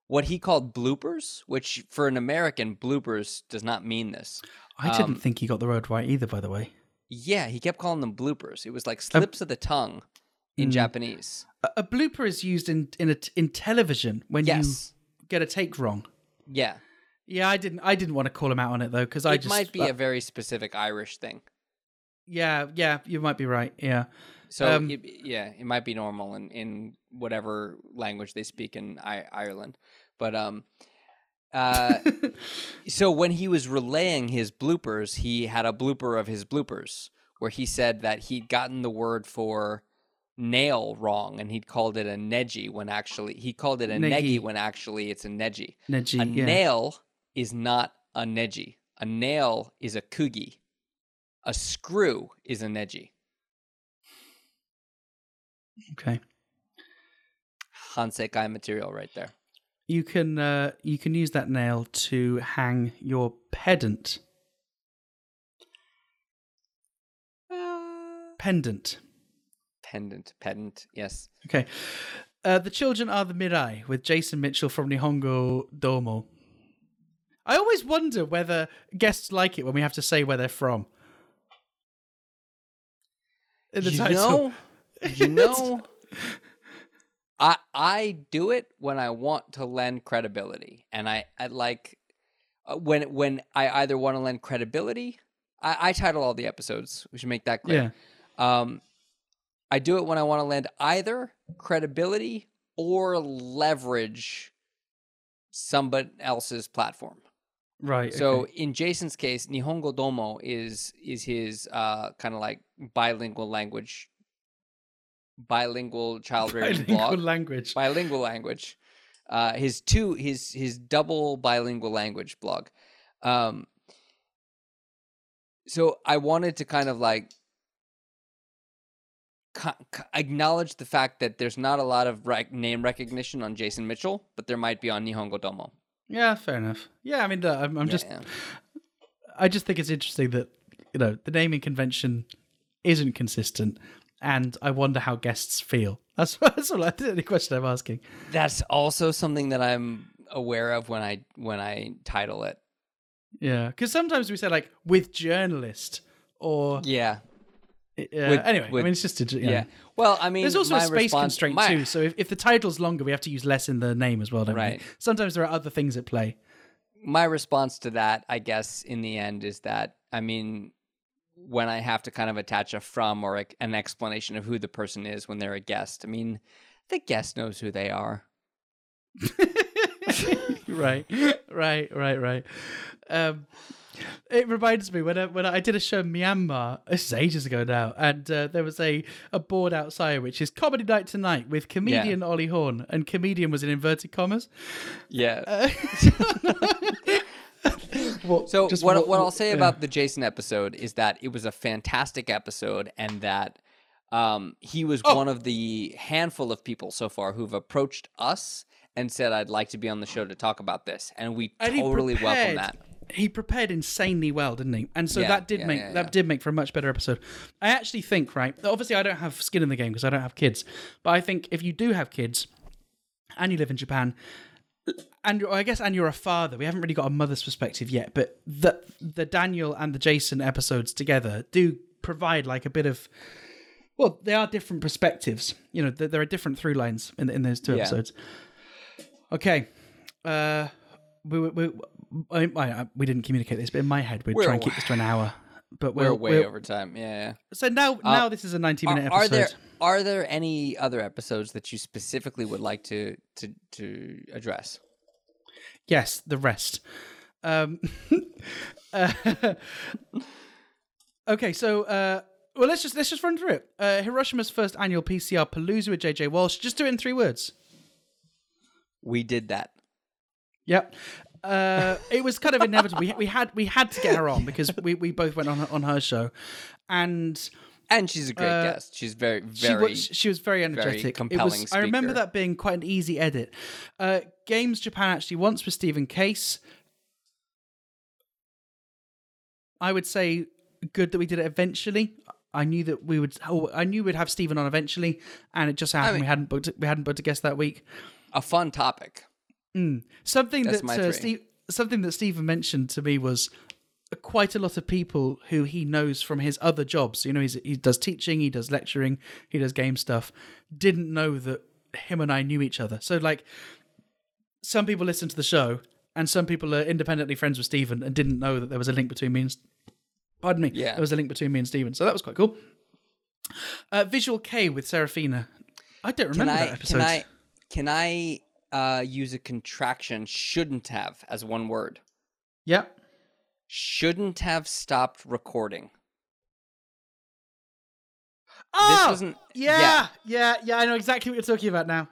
[SPEAKER 2] what he called bloopers, which for an American bloopers does not mean this.
[SPEAKER 1] I didn't
[SPEAKER 2] Um,
[SPEAKER 1] think he got the word right either. By the way,
[SPEAKER 2] Yeah, he kept calling them bloopers. It was like slips of the tongue in
[SPEAKER 1] Mm.
[SPEAKER 2] Japanese.
[SPEAKER 1] a, a blooper is used in in a in television when
[SPEAKER 2] Yes.
[SPEAKER 1] you get a take wrong.
[SPEAKER 2] Yeah.
[SPEAKER 1] Yeah, I didn't. I didn't want to call him out on it though because I
[SPEAKER 2] it
[SPEAKER 1] just
[SPEAKER 2] might be
[SPEAKER 1] uh,
[SPEAKER 2] a very specific Irish thing.
[SPEAKER 1] yeah, yeah. You might be right. Yeah.
[SPEAKER 2] So
[SPEAKER 1] Um,
[SPEAKER 2] it, yeah, it might be normal in, in whatever language they speak in I- Ireland, but um, uh, so when he was relaying his bloopers, he had a blooper of his bloopers where he said that he'd gotten the word for nail wrong and he'd called it a neji when actually he called it a
[SPEAKER 1] Negi.
[SPEAKER 2] negi when actually it's a neji.
[SPEAKER 1] Neji.
[SPEAKER 2] a
[SPEAKER 1] yeah.
[SPEAKER 2] nail is not a neji. A nail is a kugi. A screw is a neji.
[SPEAKER 1] Okay.
[SPEAKER 2] Hanseikai material right there.
[SPEAKER 1] You can uh, you can use that nail to hang your pedant. Pendant.
[SPEAKER 2] Pendant, pendant, yes.
[SPEAKER 1] Okay. Uh, the children are the Mirai with Jason Mitchell from Nihongo Domo. I always wonder whether guests like it when we have to say where they're from. In the
[SPEAKER 2] you
[SPEAKER 1] title.
[SPEAKER 2] know, you know, I I do it when I want to lend credibility, and I I like uh, when when I either want to lend credibility. I, I title all the episodes. We should make that clear.
[SPEAKER 1] Yeah.
[SPEAKER 2] Um, I do it when I want to lend either credibility or leverage somebody else's platform.
[SPEAKER 1] Right.
[SPEAKER 2] So
[SPEAKER 1] okay.
[SPEAKER 2] in Jason's case, Nihongo Domo is is his uh, kind of like bilingual language, bilingual child rearing blog,
[SPEAKER 1] language.
[SPEAKER 2] bilingual language. Uh, his two his his double bilingual language blog. Um, so I wanted to kind of like co- acknowledge the fact that there's not a lot of rec- name recognition on Jason Mitchell, but there might be on Nihongo Domo.
[SPEAKER 1] Yeah, fair enough. Yeah, I mean, I'm, I'm
[SPEAKER 2] Yeah,
[SPEAKER 1] just. I just think it's interesting that you know the naming convention isn't consistent, and I wonder how guests feel. That's that's all. That's the only question I'm asking.
[SPEAKER 2] That's also something that I'm aware of when I when I title it.
[SPEAKER 1] Yeah, because sometimes we say like with journalist or
[SPEAKER 2] Yeah,
[SPEAKER 1] uh,
[SPEAKER 2] With-
[SPEAKER 1] anyway. I mean, it's just a, you know.
[SPEAKER 2] yeah. Well, I mean,
[SPEAKER 1] There's also a space
[SPEAKER 2] response-
[SPEAKER 1] constraint
[SPEAKER 2] my-
[SPEAKER 1] too. So if, if the title's longer, we have to use less in the name as well, don't
[SPEAKER 2] Right.
[SPEAKER 1] we? Sometimes there are other things at play.
[SPEAKER 2] My response to that, I guess, in the end, is that I mean, when I have to kind of attach a from or a, an explanation of who the person is when they're a guest, I mean, the guest knows who they are.
[SPEAKER 1] right, right, right, right. Um, it reminds me when I, when I did a show in Myanmar. This is ages ago now, and uh, there was a, a board outside which is comedy night tonight with comedian Ollie Horn, and comedian was in inverted commas.
[SPEAKER 2] Yeah.
[SPEAKER 1] Uh, Well,
[SPEAKER 2] So
[SPEAKER 1] just
[SPEAKER 2] what what, I'll say
[SPEAKER 1] yeah.
[SPEAKER 2] about the Jason episode is that it was a fantastic episode, and that um, he was
[SPEAKER 1] Oh.
[SPEAKER 2] one of the handful of people so far who've approached us and said, "I'd like to be on the show to talk about this," and we
[SPEAKER 1] And
[SPEAKER 2] totally welcome that.
[SPEAKER 1] He prepared insanely well, didn't he? And so
[SPEAKER 2] Yeah,
[SPEAKER 1] that did
[SPEAKER 2] yeah,
[SPEAKER 1] make
[SPEAKER 2] yeah,
[SPEAKER 1] that did make for a much better episode. I actually think, right? Obviously, I don't have skin in the game because I don't have kids. But I think if you do have kids and you live in Japan, and I guess and you're a father, we haven't really got a mother's perspective yet. But the the Daniel and the Jason episodes together do provide like a bit of well, they are different perspectives. You know, there, there are different through lines in in those two
[SPEAKER 2] Yeah.
[SPEAKER 1] episodes. Okay, uh, we we, we, I, I, we didn't communicate this, but in my head, we'd
[SPEAKER 2] We're
[SPEAKER 1] try and keep this to an hour. But
[SPEAKER 2] We're
[SPEAKER 1] we'll,
[SPEAKER 2] way
[SPEAKER 1] we'll-
[SPEAKER 2] over time. Yeah.
[SPEAKER 1] So now, now this is a ninety-minute
[SPEAKER 2] Are, are there are there any other episodes that you specifically would like to to to address?
[SPEAKER 1] Yes, the rest. Um, uh, okay, so uh, well, let's just let's just run through it. Uh, Hiroshima's first annual PCR Palooza with JJ Walsh. Just do it in three words.
[SPEAKER 2] We did that.
[SPEAKER 1] Yep. uh, it was kind of inevitable. we, we had we had to get her on because we, we both went on her, on her show, and
[SPEAKER 2] And she's a great
[SPEAKER 1] Uh,
[SPEAKER 2] guest. She's very,
[SPEAKER 1] she
[SPEAKER 2] very.
[SPEAKER 1] was she was very energetic. it
[SPEAKER 2] compelling
[SPEAKER 1] was, I remember that being quite an easy edit. Uh, Games Japan actually once with Stephen Case. I would say good that we did it eventually. I knew that we would. Oh, I knew we'd have Stephen on eventually, and it just happened
[SPEAKER 2] mean-
[SPEAKER 1] we hadn't booked we hadn't booked a guest that week.
[SPEAKER 2] A fun topic.
[SPEAKER 1] Mm. Something
[SPEAKER 2] That's
[SPEAKER 1] that uh. Steve, something that Stephen mentioned to me was quite a lot of people who he knows from his other jobs. You know, he's, he does teaching, he does lecturing, he does game stuff. Didn't know that him and I knew each other. So like, some people listen to the show, and some people are independently friends with Stephen and didn't know that there was a link between me and. Pardon me.
[SPEAKER 2] Yeah.
[SPEAKER 1] There was a link between me and Stephen, so that was quite cool. Uh, Visual Kei with Serafina. I don't remember
[SPEAKER 2] I?
[SPEAKER 1] that episode.
[SPEAKER 2] Can I? Can I uh, use a contraction? Shouldn't have as one word.
[SPEAKER 1] Yep.
[SPEAKER 2] Shouldn't have stopped recording.
[SPEAKER 1] Oh,
[SPEAKER 2] wasn't-
[SPEAKER 1] Yeah,
[SPEAKER 2] yeah.
[SPEAKER 1] yeah, yeah, I know exactly what you're talking about now.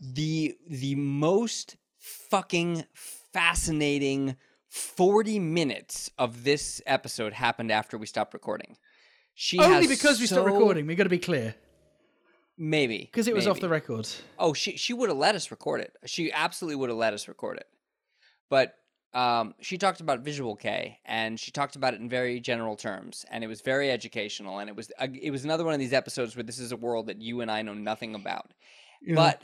[SPEAKER 2] the the most fucking fascinating 40 minutes of this episode happened after we stopped recording. She
[SPEAKER 1] Only because we stopped recording. We got to be clear
[SPEAKER 2] Maybe
[SPEAKER 1] because it was off the record.
[SPEAKER 2] Oh, she she would have let us record it. She absolutely would have let us record it. But um, she talked about Visual Kei, and she talked about it in very general terms, and it was very educational, and it was uh, it was another one of these episodes where this is a world that you and I know nothing about. But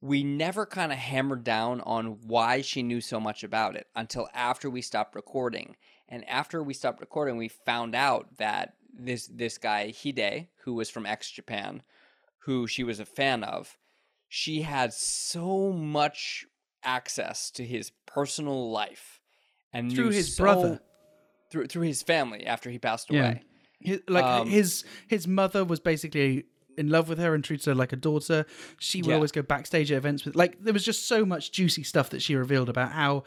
[SPEAKER 2] we never kind of hammered down on why she knew so much about it until after we stopped recording. And after we stopped recording, we found out that this this guy Hide, who was from X Japan, who she was a fan of, she had so much access to his personal life and
[SPEAKER 1] Through his
[SPEAKER 2] so-
[SPEAKER 1] brother.
[SPEAKER 2] through through his family after he passed
[SPEAKER 1] Yeah.
[SPEAKER 2] away.
[SPEAKER 1] His, like
[SPEAKER 2] Um,
[SPEAKER 1] his his mother was basically in love with her and treated her like a daughter. She would
[SPEAKER 2] Yeah.
[SPEAKER 1] always go backstage at events with like there was just so much juicy stuff that she revealed about how.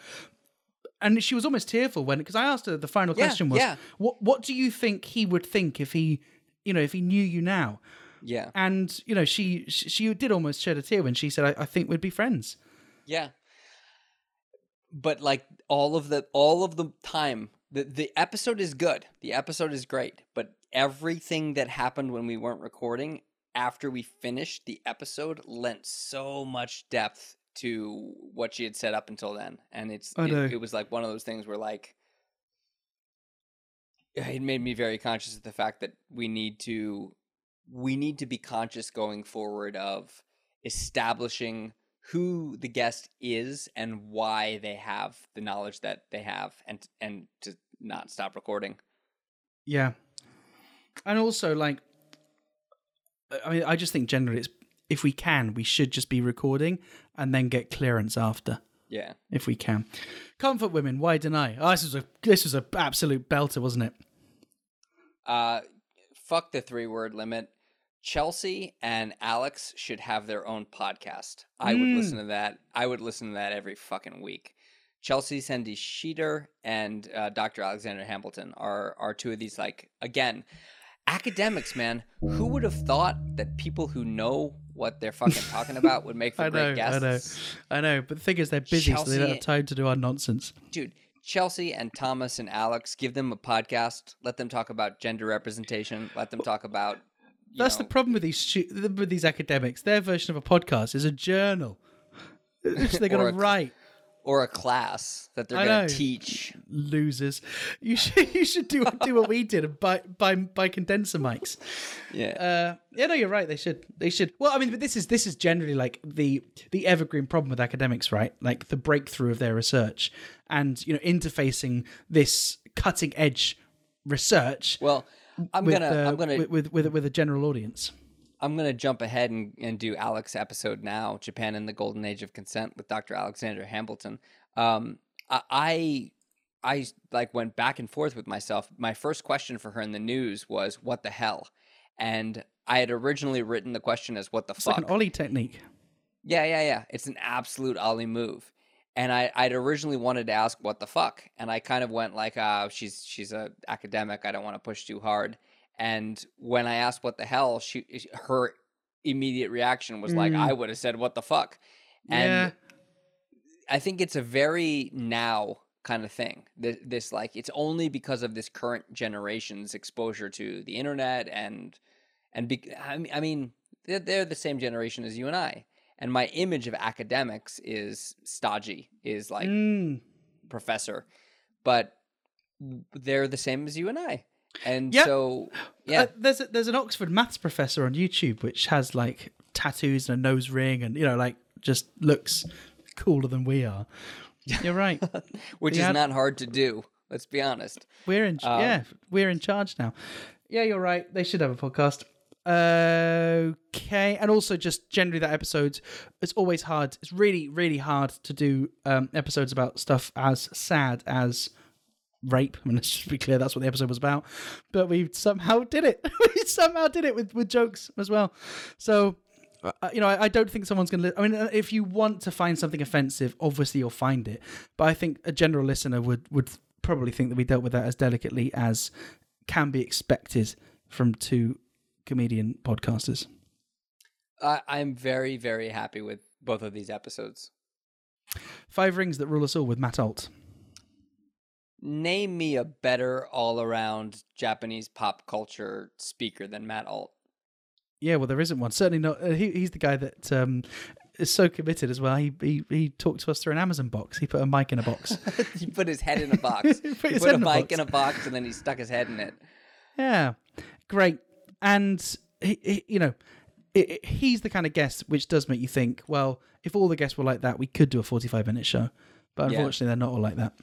[SPEAKER 1] And she was almost tearful when because I asked her the final
[SPEAKER 2] Yeah,
[SPEAKER 1] question was
[SPEAKER 2] yeah.
[SPEAKER 1] what what do you think he would think if he you know if he knew you now
[SPEAKER 2] Yeah.
[SPEAKER 1] and you know she she, did almost shed a tear when she said I, I think we'd be friends
[SPEAKER 2] Yeah. But like all of the all of the time the the episode is good. The episode is great, but everything that happened when we weren't recording after we finished the episode lent so much depth to what she had set up until then. And it's
[SPEAKER 1] I
[SPEAKER 2] it, it was like one of those things where like it made me very conscious of the fact that we need to we need to be conscious going forward of establishing who the guest is and why they have the knowledge that they have and and to not stop recording.
[SPEAKER 1] Yeah. And also, like, I mean, I just think generally, it's if we can, we should just be recording and then get clearance after,
[SPEAKER 2] Yeah.
[SPEAKER 1] if we can. Comfort women, why deny? Oh, this was a this was a absolute belter, wasn't it?
[SPEAKER 2] Uh fuck the three word limit. Chelsea and Alex should have their own podcast. I would
[SPEAKER 1] Mm.
[SPEAKER 2] listen to that. I would listen to that every fucking week. Chelsea Szendi Schieder and uh, Dr. Alexandra Hambleton are are two of these like again academics, man. Who would have thought that people who know what they're fucking talking about would make for great
[SPEAKER 1] know,
[SPEAKER 2] guests?
[SPEAKER 1] I know, I know. But the thing is, they're busy, so they don't have time to do our nonsense.
[SPEAKER 2] dude chelsea and thomas and alex give them a podcast let them talk about gender representation let them talk about
[SPEAKER 1] That's
[SPEAKER 2] know,
[SPEAKER 1] the problem with these stu- with these academics. Their version of a podcast is a journal. Which they're gonna write.
[SPEAKER 2] or a class that they're going to teach
[SPEAKER 1] Losers. You should you should do do what we did by buy buy condenser mics.
[SPEAKER 2] yeah
[SPEAKER 1] Uh, yeah, no, you're right. They should. They should. Well, I mean, but this is this is generally like the the evergreen problem with academics, right? Like the breakthrough of their research, and you know, interfacing this cutting edge research
[SPEAKER 2] well i'm
[SPEAKER 1] with,
[SPEAKER 2] gonna
[SPEAKER 1] uh,
[SPEAKER 2] i'm gonna
[SPEAKER 1] with, with with with a general audience.
[SPEAKER 2] i'm gonna jump ahead and, and do alex episode now japan in the golden age of consent with dr alexandra hambleton um i i I like went back and forth with myself. My first question for her in the news was "What the hell?" and I had originally written the question as "What the
[SPEAKER 1] It's
[SPEAKER 2] fuck?"
[SPEAKER 1] like an Ollie technique.
[SPEAKER 2] Yeah, yeah, yeah. It's an absolute Ollie move. And I, I'd originally wanted to ask what the fuck, and I kind of went like, uh, she's she's a academic. I don't want to push too hard. And when I asked what the hell, she her immediate reaction was like,
[SPEAKER 1] Mm.
[SPEAKER 2] I would have said what the fuck. And
[SPEAKER 1] yeah,
[SPEAKER 2] I think it's a very now kind of thing. This, this like it's only because of this current generation's exposure to the internet and and be, I mean, I mean they're, they're the same generation as you and I. And my image of academics is stodgy, is like
[SPEAKER 1] Mm.
[SPEAKER 2] professor, but they're the same as you and I. And
[SPEAKER 1] Yep.
[SPEAKER 2] so, yeah,
[SPEAKER 1] Uh, there's a, there's an Oxford maths professor on YouTube which has like tattoos and a nose ring and you know like just looks cooler than we are. You're right.
[SPEAKER 2] which
[SPEAKER 1] yeah.
[SPEAKER 2] is not hard to do. Let's be honest.
[SPEAKER 1] We're in
[SPEAKER 2] Um,
[SPEAKER 1] yeah, we're in charge now. Yeah, you're right. They should have a podcast. Okay, and also just generally that episode, it's always hard. It's really, really hard to do um, episodes about stuff as sad as rape. I mean, let's just be clear, that's what the episode was about. But we somehow did it. we somehow did it with with jokes as well. So. Uh, you know, I, I don't think someone's going to. I mean, uh, if you want to find something offensive, obviously you'll find it. But I think a general listener would would probably think that we dealt with that as delicately as can be expected from two comedian podcasters.
[SPEAKER 2] I, I'm very, very happy with both of these episodes.
[SPEAKER 1] Five rings that rule us all with Matt Alt.
[SPEAKER 2] Name me a better all around Japanese pop culture speaker than Matt Alt.
[SPEAKER 1] Yeah, well, there isn't one. Certainly not. Uh, he, he's the guy that um, is so committed as well. He, he he talked to us through an Amazon box. He put a mic in a box.
[SPEAKER 2] he put his head in a box.
[SPEAKER 1] He
[SPEAKER 2] he
[SPEAKER 1] put
[SPEAKER 2] put, a mic in a box and then he stuck his head in it.
[SPEAKER 1] Yeah, great. And he, he, you know, it, it- he's the kind of guest which does make you think. Well, if all the guests were like that, we could do a forty-five minute show. But
[SPEAKER 2] Yeah.
[SPEAKER 1] unfortunately, they're not all like that.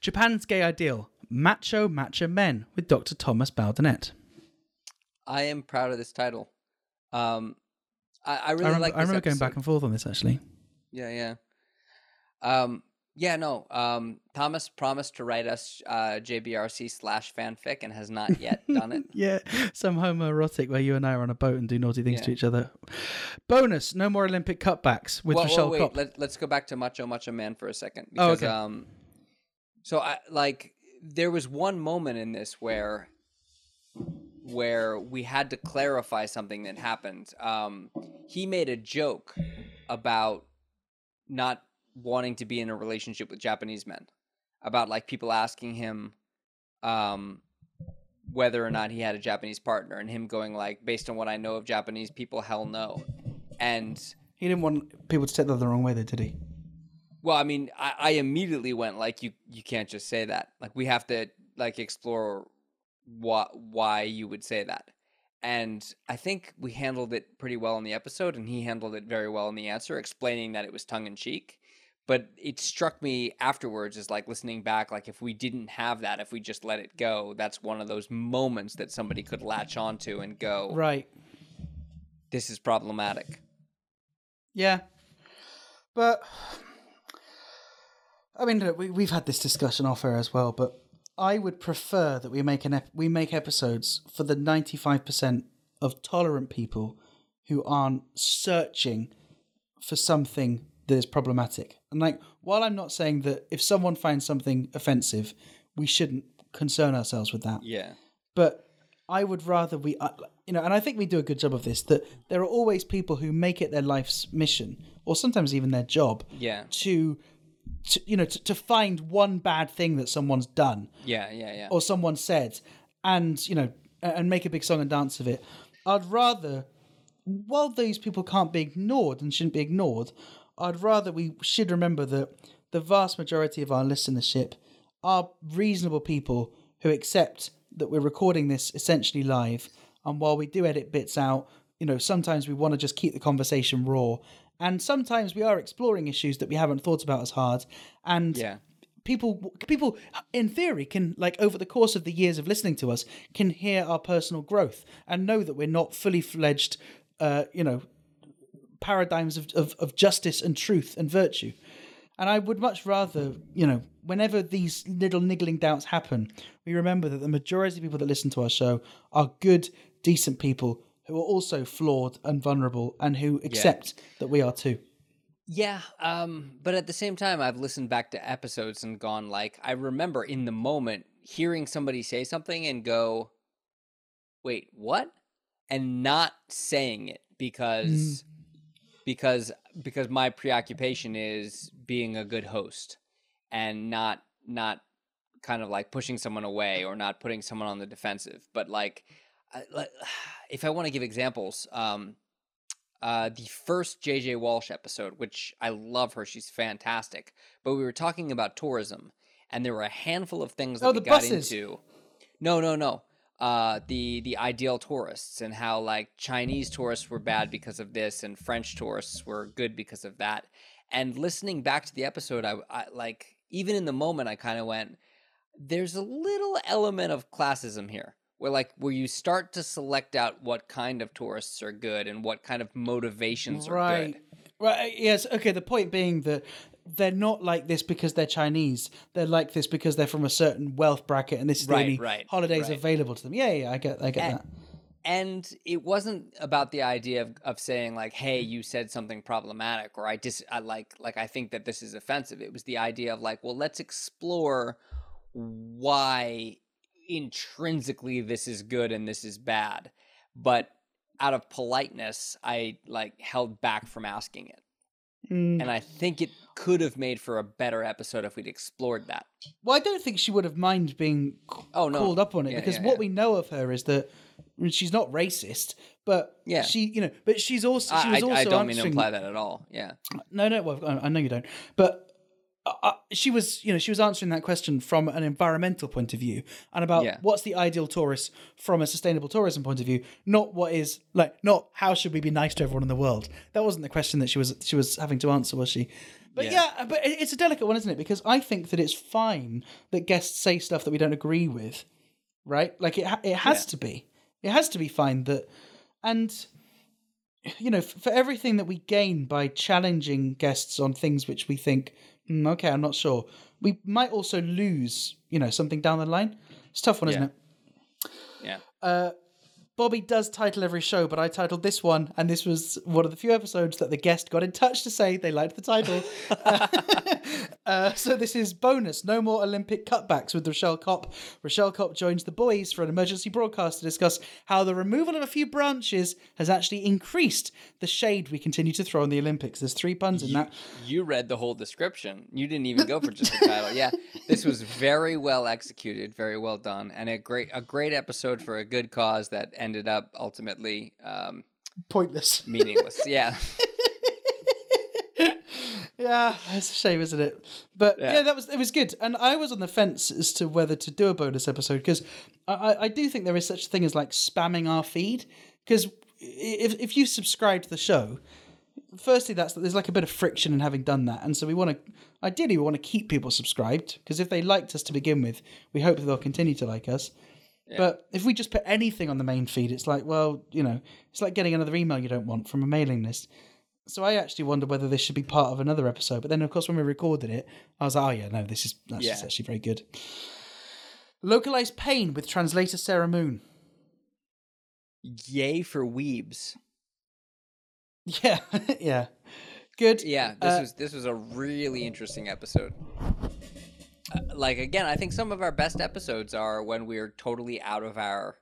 [SPEAKER 1] Japan's gay ideal: macho, macho men with Dr. Thomas Baudinette.
[SPEAKER 2] I am proud of this title. Um, I, I really
[SPEAKER 1] I remember,
[SPEAKER 2] like.
[SPEAKER 1] I remember going back and forth on this actually.
[SPEAKER 2] Yeah, yeah. Um, yeah, no. Um, Thomas promised to write us uh, JBRC slash fanfic and has not yet done it.
[SPEAKER 1] Yeah, some homoerotic where you and I are on a boat and do naughty things to each other. Bonus: no more Olympic cutbacks with
[SPEAKER 2] well,
[SPEAKER 1] Michelle
[SPEAKER 2] well, wait,
[SPEAKER 1] Kopp.
[SPEAKER 2] let, let's go back to Macho Macho Man for a second.
[SPEAKER 1] Oh,
[SPEAKER 2] Because,
[SPEAKER 1] okay.
[SPEAKER 2] um, so I like there was one moment in this where where we had to clarify something that happened. Um, he made a joke about not wanting to be in a relationship with Japanese men, about like people asking him um, whether or not he had a Japanese partner, and him going like, based on what I know of Japanese people, hell no. And
[SPEAKER 1] He didn't want people to take that the wrong way, though, did he?
[SPEAKER 2] well, I mean, I, I immediately went like, you you can't just say that. Like we have to like explore what why you would say that. And I think we handled it pretty well in the episode, and he handled it very well in the answer, explaining that it was tongue in cheek. But it struck me afterwards as like listening back, like if we didn't have that, if we just let it go, that's one of those moments that somebody could latch onto and go,
[SPEAKER 1] Right.
[SPEAKER 2] "This is problematic."
[SPEAKER 1] Yeah. But I mean, look, we we've had this discussion off air as well, but I would prefer that we make an ep- we make episodes for the ninety five percent of tolerant people who aren't searching for something that is problematic. And like, while I'm not saying that if someone finds something offensive, we shouldn't concern ourselves with that
[SPEAKER 2] Yeah,
[SPEAKER 1] but I would rather we, uh, you know, and I think we do a good job of this. That there are always people who make it their life's mission, or sometimes even their job,
[SPEAKER 2] yeah,
[SPEAKER 1] to, to you know, to, to find one bad thing that someone's done
[SPEAKER 2] yeah, yeah, yeah.
[SPEAKER 1] or someone said, and you know, and make a big song and dance of it. I'd rather, while these people can't be ignored and shouldn't be ignored, I'd rather we should remember that the vast majority of our listenership are reasonable people who accept that we're recording this essentially live. And while we do edit bits out, you know, sometimes we want to just keep the conversation raw. And sometimes we are exploring issues that we haven't thought about as hard. And
[SPEAKER 2] Yeah.
[SPEAKER 1] people people in theory can like over the course of the years of listening to us can hear our personal growth and know that we're not fully fledged uh you know paradigms of, of, of justice and truth and virtue. And i would much rather you know whenever these little niggling doubts happen we remember that the majority of people that listen to our show are good decent people who are also flawed and vulnerable and who accept that we are too.
[SPEAKER 2] Yeah, um, but at the same time, I've listened back to episodes and gone like, I remember in the moment hearing somebody say something and go, "Wait, what?" and not saying it because because because my preoccupation is being a good host and not not kind of like pushing someone away or not putting someone on the defensive. But like, if i want to give examples um uh the first jj walsh episode which i love her she's fantastic but we were talking about tourism and there were a handful of things that
[SPEAKER 1] Oh,
[SPEAKER 2] we got
[SPEAKER 1] buses.
[SPEAKER 2] into. No no no uh the the ideal tourists and how like chinese tourists were bad because of this and french tourists were good because of that and listening back to the episode i, I like even in the moment i kind of went there's a little element of classism here where like where you start to select out what kind of tourists are good and what kind of motivations are
[SPEAKER 1] right.
[SPEAKER 2] good
[SPEAKER 1] Right. Yes. Okay. The point being that they're not like this because they're Chinese. They're like this because they're from a certain wealth bracket, and this is
[SPEAKER 2] Right,
[SPEAKER 1] the only
[SPEAKER 2] right,
[SPEAKER 1] holidays
[SPEAKER 2] right.
[SPEAKER 1] available to them. Yeah. Yeah. I get. I get
[SPEAKER 2] And-
[SPEAKER 1] that.
[SPEAKER 2] and it wasn't about the idea of, of saying like hey you said something problematic or i dis I like like i think that this is offensive it was the idea of like well let's explore why intrinsically this is good and this is bad but out of politeness i like held back from asking it
[SPEAKER 1] Mm.
[SPEAKER 2] and i think it could have made for a better episode if we'd explored that
[SPEAKER 1] Well, I don't think she would have mind being c-
[SPEAKER 2] Oh, no.
[SPEAKER 1] called up on it
[SPEAKER 2] Yeah,
[SPEAKER 1] because
[SPEAKER 2] yeah,
[SPEAKER 1] what
[SPEAKER 2] yeah.
[SPEAKER 1] we know of her is that I mean, she's not racist, but
[SPEAKER 2] Yeah.
[SPEAKER 1] she, you know, but she's also she
[SPEAKER 2] I,
[SPEAKER 1] was
[SPEAKER 2] I-
[SPEAKER 1] also
[SPEAKER 2] I don't mean to imply that at all yeah
[SPEAKER 1] No, no, well, I I know you don't. But uh, uh, she was, you know, she was answering that question from an environmental point of view and about what's the ideal tourist from a sustainable tourism point of view, not what is like, not how should we be nice to everyone in the world. That wasn't the question that she was she was having to answer, was she? But
[SPEAKER 2] Yeah.
[SPEAKER 1] yeah, but it's a delicate one, isn't it? Because I think that it's fine that guests say stuff that we don't agree with, right? Like it, it has
[SPEAKER 2] Yeah.
[SPEAKER 1] to be. It has to be fine that, and you know, for everything that we gain by challenging guests on things which we think, "Hmm, okay, I'm not sure, we might also lose, you know, something down the line. It's a tough one, isn't it?
[SPEAKER 2] yeah
[SPEAKER 1] Uh, Bobby does title every show, but I titled this one, and this was one of the few episodes that the guest got in touch to say they liked the title. uh, so this is bonus: no more Olympic cutbacks with Rochelle Kopp. Rochelle Kopp joins the boys for an emergency broadcast to discuss how the removal of a few branches has actually increased the shade we continue to throw on the Olympics. There's three puns in that.
[SPEAKER 2] You read the whole description. You didn't even go for just the title. Yeah, this was very well executed, very well done, and a great a great episode for a good cause that ended up ultimately um,
[SPEAKER 1] Pointless.
[SPEAKER 2] meaningless. Yeah,
[SPEAKER 1] Yeah, it's a shame, isn't it? But yeah.
[SPEAKER 2] Yeah.
[SPEAKER 1] that was it was good, and I was on the fence as to whether to do a bonus episode because I, I I do think there is such a thing as like spamming our feed because if if you subscribe to the show, firstly that's there's like a bit of friction in having done that, and so we want to ideally we want to keep people subscribed because if they liked us to begin with, we hope that they'll continue to like us. But if we just put anything on the main feed, it's like, well, you know, it's like getting another email you don't want from a mailing list. So I actually wonder whether this should be part of another episode. But then, of course, when we recorded it, I was like, oh yeah, no, this is that's
[SPEAKER 2] Yeah.
[SPEAKER 1] actually very good. Localized pain with translator Sarah Moon.
[SPEAKER 2] yay for weebs.
[SPEAKER 1] Yeah, yeah, good.
[SPEAKER 2] Yeah, this
[SPEAKER 1] Uh,
[SPEAKER 2] was this was a really interesting episode. Uh, like again, I think some of our best episodes are when we're totally out of our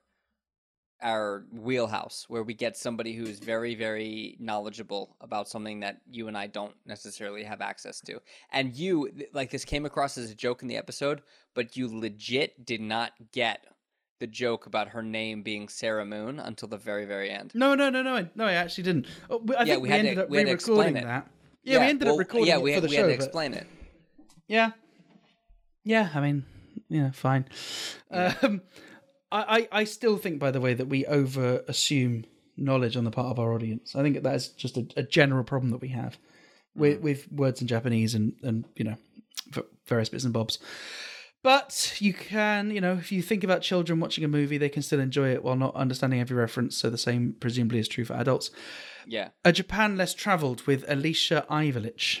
[SPEAKER 2] our wheelhouse, where we get somebody who is very very knowledgeable about something that you and I don't necessarily have access to. And you like this came across as a joke in the episode, but you legit did not get the joke about her name being Sarah Moon until the very very end.
[SPEAKER 1] No, no, no, no, no. I actually didn't. Oh, we- I
[SPEAKER 2] Yeah, we
[SPEAKER 1] we,
[SPEAKER 2] had to-
[SPEAKER 1] up
[SPEAKER 2] we
[SPEAKER 1] re-recording
[SPEAKER 2] explain it.
[SPEAKER 1] that. Yeah, we ended
[SPEAKER 2] well,
[SPEAKER 1] up recording
[SPEAKER 2] yeah,
[SPEAKER 1] it
[SPEAKER 2] we
[SPEAKER 1] for
[SPEAKER 2] had,
[SPEAKER 1] the
[SPEAKER 2] we
[SPEAKER 1] show.
[SPEAKER 2] had to
[SPEAKER 1] but-
[SPEAKER 2] explain it.
[SPEAKER 1] Yeah. Yeah, I mean, yeah, fine. Um, I, I, I still think, by the way, that we over assume knowledge on the part of our audience. I think that is just a, a general problem that we have with, with words in Japanese and, and, you know, various bits and bobs. But you can, you know, if you think about children watching a movie, they can still enjoy it while not understanding every reference. So the same presumably is true for adults.
[SPEAKER 2] Yeah.
[SPEAKER 1] A Japan Less Travelled with Alicia Ivalich.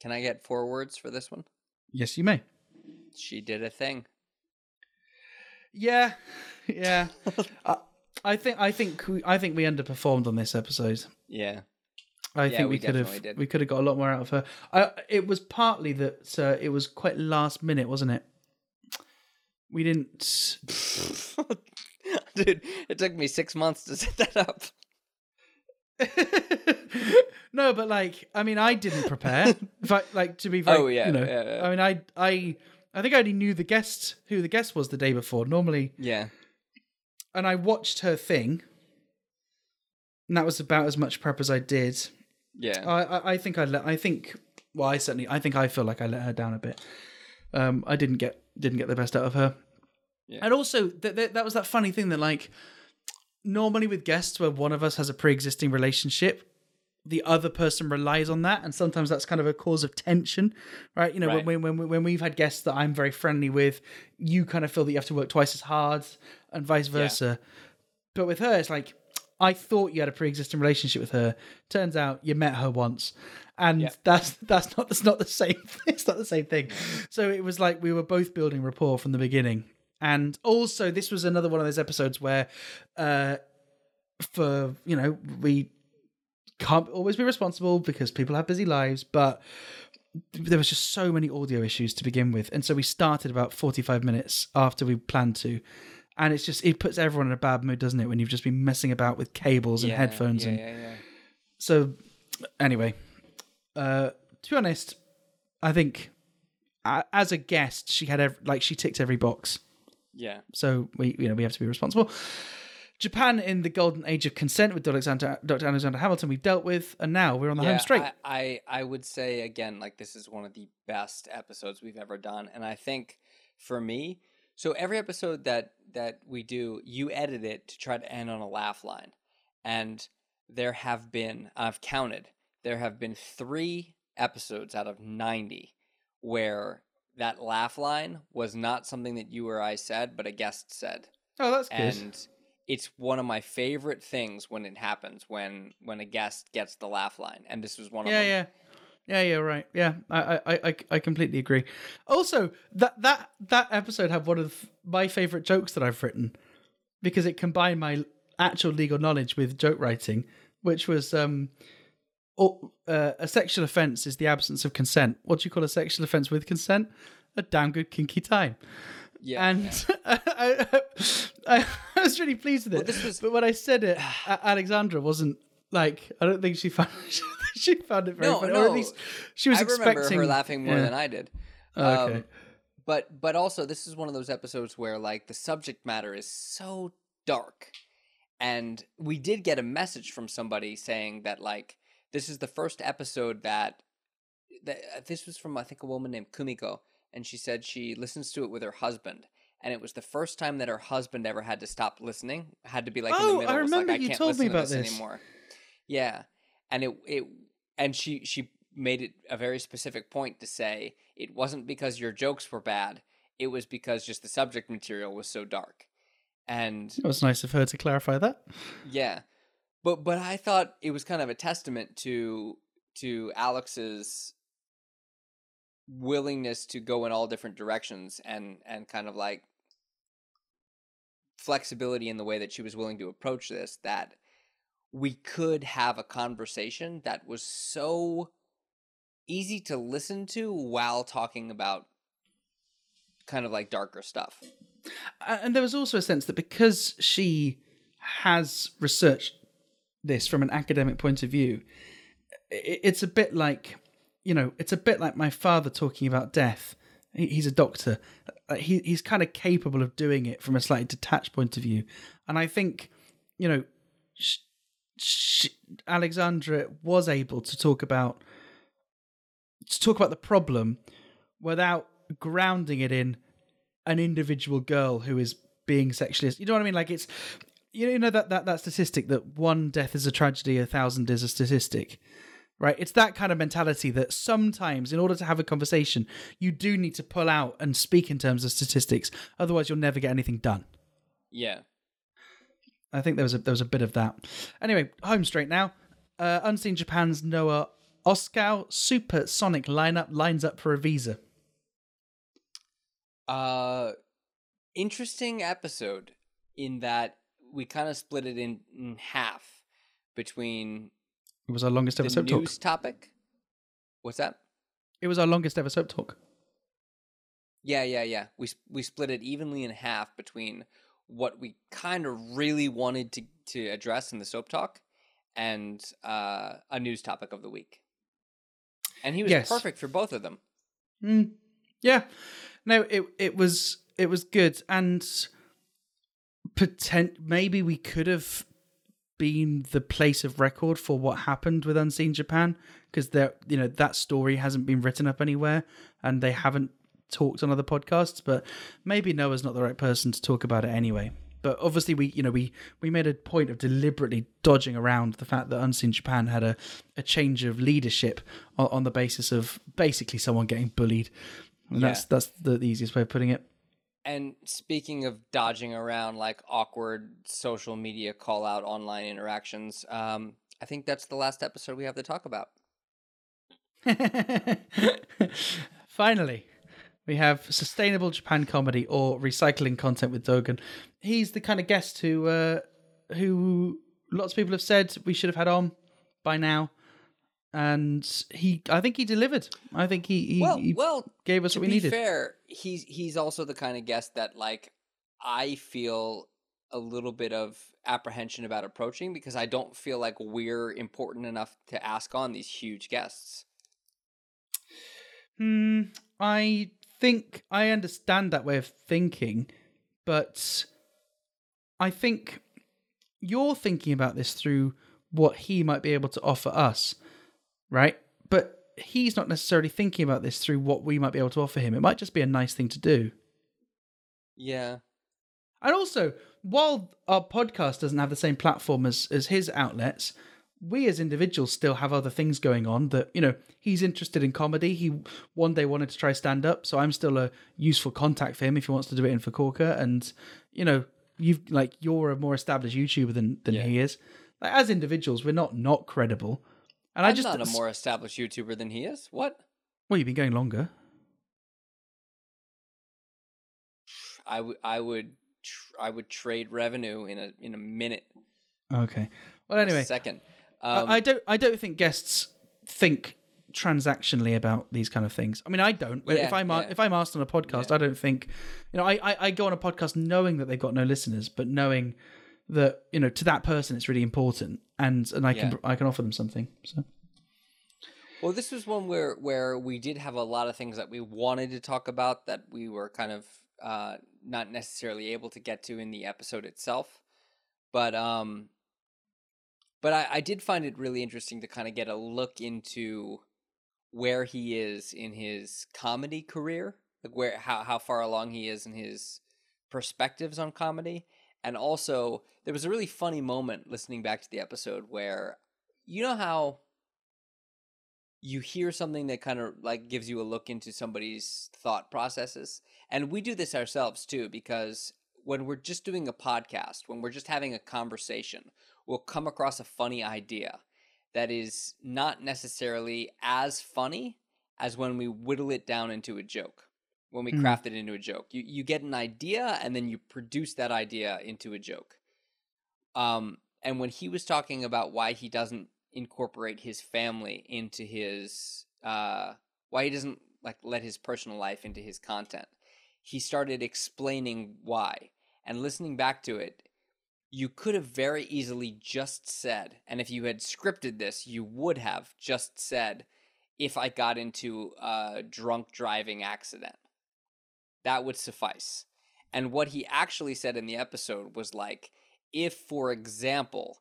[SPEAKER 2] Can I get four words for this one?
[SPEAKER 1] Yes, you may.
[SPEAKER 2] She did a thing.
[SPEAKER 1] Yeah, yeah. I, I think I think we, I think we underperformed on this episode.
[SPEAKER 2] Yeah.
[SPEAKER 1] I
[SPEAKER 2] Yeah,
[SPEAKER 1] think
[SPEAKER 2] we
[SPEAKER 1] we, could have
[SPEAKER 2] did.
[SPEAKER 1] we could have got a lot more out of her. I, it was partly that uh, it was quite last minute, wasn't it? We didn't.
[SPEAKER 2] Dude, it took me six months to set that up.
[SPEAKER 1] no, but like, I mean, I didn't prepare. like to be very,
[SPEAKER 2] Oh, yeah,
[SPEAKER 1] you know,
[SPEAKER 2] yeah, yeah.
[SPEAKER 1] I mean, I, I, I think I only knew the guest who the guest was the day before. Normally,
[SPEAKER 2] Yeah.
[SPEAKER 1] and I watched her thing, and that was about as much prep as I did.
[SPEAKER 2] Yeah.
[SPEAKER 1] I, I, I think I let, I think, well, I certainly, I think I feel like I let her down a bit. Um, I didn't get, didn't get the best out of her,
[SPEAKER 2] Yeah.
[SPEAKER 1] and also th- th- that was that funny thing that like, normally with guests where one of us has a pre-existing relationship the other person relies on that and sometimes that's kind of a cause of tension right? You know
[SPEAKER 2] Right.
[SPEAKER 1] when, when when we've had guests that i'm very friendly with you kind of feel that you have to work twice as hard and vice versa. But with her it's like i thought you had a pre-existing relationship with her. Turns out you met her once and
[SPEAKER 2] Yeah.
[SPEAKER 1] that's that's not that's not the same it's not the same thing. So it was like we were both building rapport from the beginning and also this was another one of those episodes where uh for you know we can't always be responsible because people have busy lives but there was just so many audio issues to begin with. And so we started about 45 minutes after we planned to. And it's just it puts everyone in a bad mood doesn't it when you've just been messing about with cables and
[SPEAKER 2] Yeah,
[SPEAKER 1] headphones
[SPEAKER 2] Yeah,
[SPEAKER 1] and
[SPEAKER 2] yeah, yeah.
[SPEAKER 1] so anyway uh to be honest i think as a guest she had ev- like she ticked every box
[SPEAKER 2] Yeah.
[SPEAKER 1] so we you know we have to be responsible. Japan in the golden age of consent with Dr. Alexandra, Dr. Alexandra Hambleton we've dealt with, and now we're on the home straight.
[SPEAKER 2] I, I I would say again, like this is one of the best episodes we've ever done, and I think for me, so every episode that that we do, you edit it to try to end on a laugh line, and there have been I've counted there have been three episodes out of ninety where that laugh line was not something that you or I said, but a guest said
[SPEAKER 1] oh, that's good.
[SPEAKER 2] and it's one of my favorite things when it happens when when a guest gets the laugh line and this was one of
[SPEAKER 1] yeah,
[SPEAKER 2] them
[SPEAKER 1] yeah, yeah, yeah. Right. Yeah, I, I, I, I completely agree. Also, that that that episode had one of my favorite jokes that I've written because it combined my actual legal knowledge with joke writing, which was um. Oh, uh, a sexual offence is the absence of consent. What do you call a sexual offence with consent? A damn good kinky time.
[SPEAKER 2] yeah
[SPEAKER 1] and
[SPEAKER 2] yeah.
[SPEAKER 1] I, I, I was really pleased with it.
[SPEAKER 2] this was-
[SPEAKER 1] But when I said it, Alexandra wasn't like. I don't think she found she found it very
[SPEAKER 2] No,
[SPEAKER 1] funny, or at
[SPEAKER 2] no.
[SPEAKER 1] least she was
[SPEAKER 2] i
[SPEAKER 1] expecting.
[SPEAKER 2] remember her laughing more
[SPEAKER 1] yeah.
[SPEAKER 2] than i did
[SPEAKER 1] Oh, okay.
[SPEAKER 2] Um, but but also this is one of those episodes where like the subject matter is so dark and we did get a message from somebody saying that like this is the first episode that that uh, this was from i think a woman named kumiko and she said she listens to it with her husband and it was the first time that her husband ever had to stop listening had to be like in
[SPEAKER 1] Oh,
[SPEAKER 2] the middle
[SPEAKER 1] I
[SPEAKER 2] like
[SPEAKER 1] remember
[SPEAKER 2] i
[SPEAKER 1] you
[SPEAKER 2] can't
[SPEAKER 1] told me about
[SPEAKER 2] this,
[SPEAKER 1] this.
[SPEAKER 2] anymore yeah and it it and she she made it a very specific point to say it wasn't because your jokes were bad it was because just the subject material was so dark and
[SPEAKER 1] It was nice of her to clarify that.
[SPEAKER 2] yeah but but i thought it was kind of a testament to to alex's willingness to go in all different directions and and kind of like flexibility in the way that she was willing to approach this that we could have a conversation that was so easy to listen to while talking about kind of like darker stuff.
[SPEAKER 1] And there was also a sense that because she has researched this from an academic point of view, it's a bit like, you know, it's a bit like my father talking about death. He's a doctor. Uh, He he's kind of capable of doing it from a slightly detached point of view, and I think, you know, Alexandra was able to talk about to talk about the problem without grounding it in an individual girl who is being sexually you know what i mean like it's you know that that, that statistic that one death is a tragedy a thousand is a statistic right? It's that kind of mentality that sometimes in order to have a conversation you do need to pull out and speak in terms of statistics. Otherwise you'll never get anything done.
[SPEAKER 2] Yeah.
[SPEAKER 1] i think there was a there was a bit of that. Anyway home straight now. Uh, unseen japan's noah oskow supersonic lineup lines up for a visa.
[SPEAKER 2] Uh interesting episode in that we kind of split it in, in half between
[SPEAKER 1] it was our longest ever soap talk
[SPEAKER 2] topic. What's that?
[SPEAKER 1] it was our longest ever soap talk
[SPEAKER 2] Yeah, yeah, yeah. We we split it evenly in half between what we kind of really wanted to to address in the soap talk and uh, a news topic of the week. And he was
[SPEAKER 1] Yes.
[SPEAKER 2] perfect for both of them.
[SPEAKER 1] Mm, yeah, no, it it was it was good, and potent. Maybe we could have been the place of record for what happened with Unseen Japan because there, you know, that story hasn't been written up anywhere, and they haven't talked on other podcasts. But maybe Noah's not the right person to talk about it anyway. But obviously, we you know we we made a point of deliberately dodging around the fact that Unseen Japan had a, a change of leadership on, on the basis of basically someone getting bullied, and that's that's the, the easiest way of putting it.
[SPEAKER 2] And speaking of dodging around like awkward social media call out online interactions, um, I think that's the last episode we have to talk about.
[SPEAKER 1] Finally, we have sustainable Japan comedy or recycling content with Dogen. He's the kind of guest who uh, who lots of people have said we should have had on by now, and he I think he delivered. I think he he,
[SPEAKER 2] Well,
[SPEAKER 1] he
[SPEAKER 2] well,
[SPEAKER 1] gave us what we
[SPEAKER 2] be
[SPEAKER 1] needed.
[SPEAKER 2] fair, he's he's also the kind of guest that like I feel a little bit of apprehension about approaching because I don't feel like we're important enough to ask on these huge guests.
[SPEAKER 1] Hmm, I think I understand that way of thinking, but I think you're thinking about this through what he might be able to offer us, right? But he's not necessarily thinking about this through what we might be able to offer him. It might just be a nice thing to do.
[SPEAKER 2] Yeah.
[SPEAKER 1] And also, while our podcast doesn't have the same platform as, as his outlets, we as individuals still have other things going on that, you know, he's interested in comedy. He one day wanted to try stand up, so I'm still a useful contact for him if he wants to do it in Fukuoka. And, you know, you've like you're a more established YouTuber than than
[SPEAKER 2] Yeah.
[SPEAKER 1] he is. Like as individuals, we're not not credible. And I
[SPEAKER 2] I'm
[SPEAKER 1] just
[SPEAKER 2] not a more established YouTuber than he is. What?
[SPEAKER 1] well, you've been going longer.
[SPEAKER 2] I would I would tr- I would trade revenue in a in a minute.
[SPEAKER 1] Okay. Well, anyway,
[SPEAKER 2] second.
[SPEAKER 1] I-
[SPEAKER 2] Um,
[SPEAKER 1] I don't. I don't think guests think transactionally about these kind of things. I mean, I don't. if I'm
[SPEAKER 2] yeah.
[SPEAKER 1] if I'm asked on a podcast,
[SPEAKER 2] Yeah.
[SPEAKER 1] I don't think. You know, I, I I go on a podcast knowing that they've got no listeners, but knowing that you know to that person it's really important, and and I can
[SPEAKER 2] Yeah.
[SPEAKER 1] I can offer them something. So
[SPEAKER 2] Well, this was one where where we did have a lot of things that we wanted to talk about that we were kind of uh, not necessarily able to get to in the episode itself, but um, but I, I did find it really interesting to kind of get a look into where he is in his comedy career, like where how how far along he is in his perspectives on comedy, and also there was a really funny moment listening back to the episode where you know how you hear something that kind of like gives you a look into somebody's thought processes? And we do this ourselves too because when we're just doing a podcast when we're just having a conversation we'll come across a funny idea that is not necessarily as funny as when we whittle it down into a joke when we
[SPEAKER 1] Mm.
[SPEAKER 2] craft it into a joke. You you get an idea and then you produce that idea into a joke. Um and when he was talking about why he doesn't incorporate his family into his uh why he doesn't like let his personal life into his content he started explaining why. And listening back to it you could have very easily just said and if you had scripted this you would have just said if i got into a drunk driving accident that would suffice and what he actually said in the episode was like if for example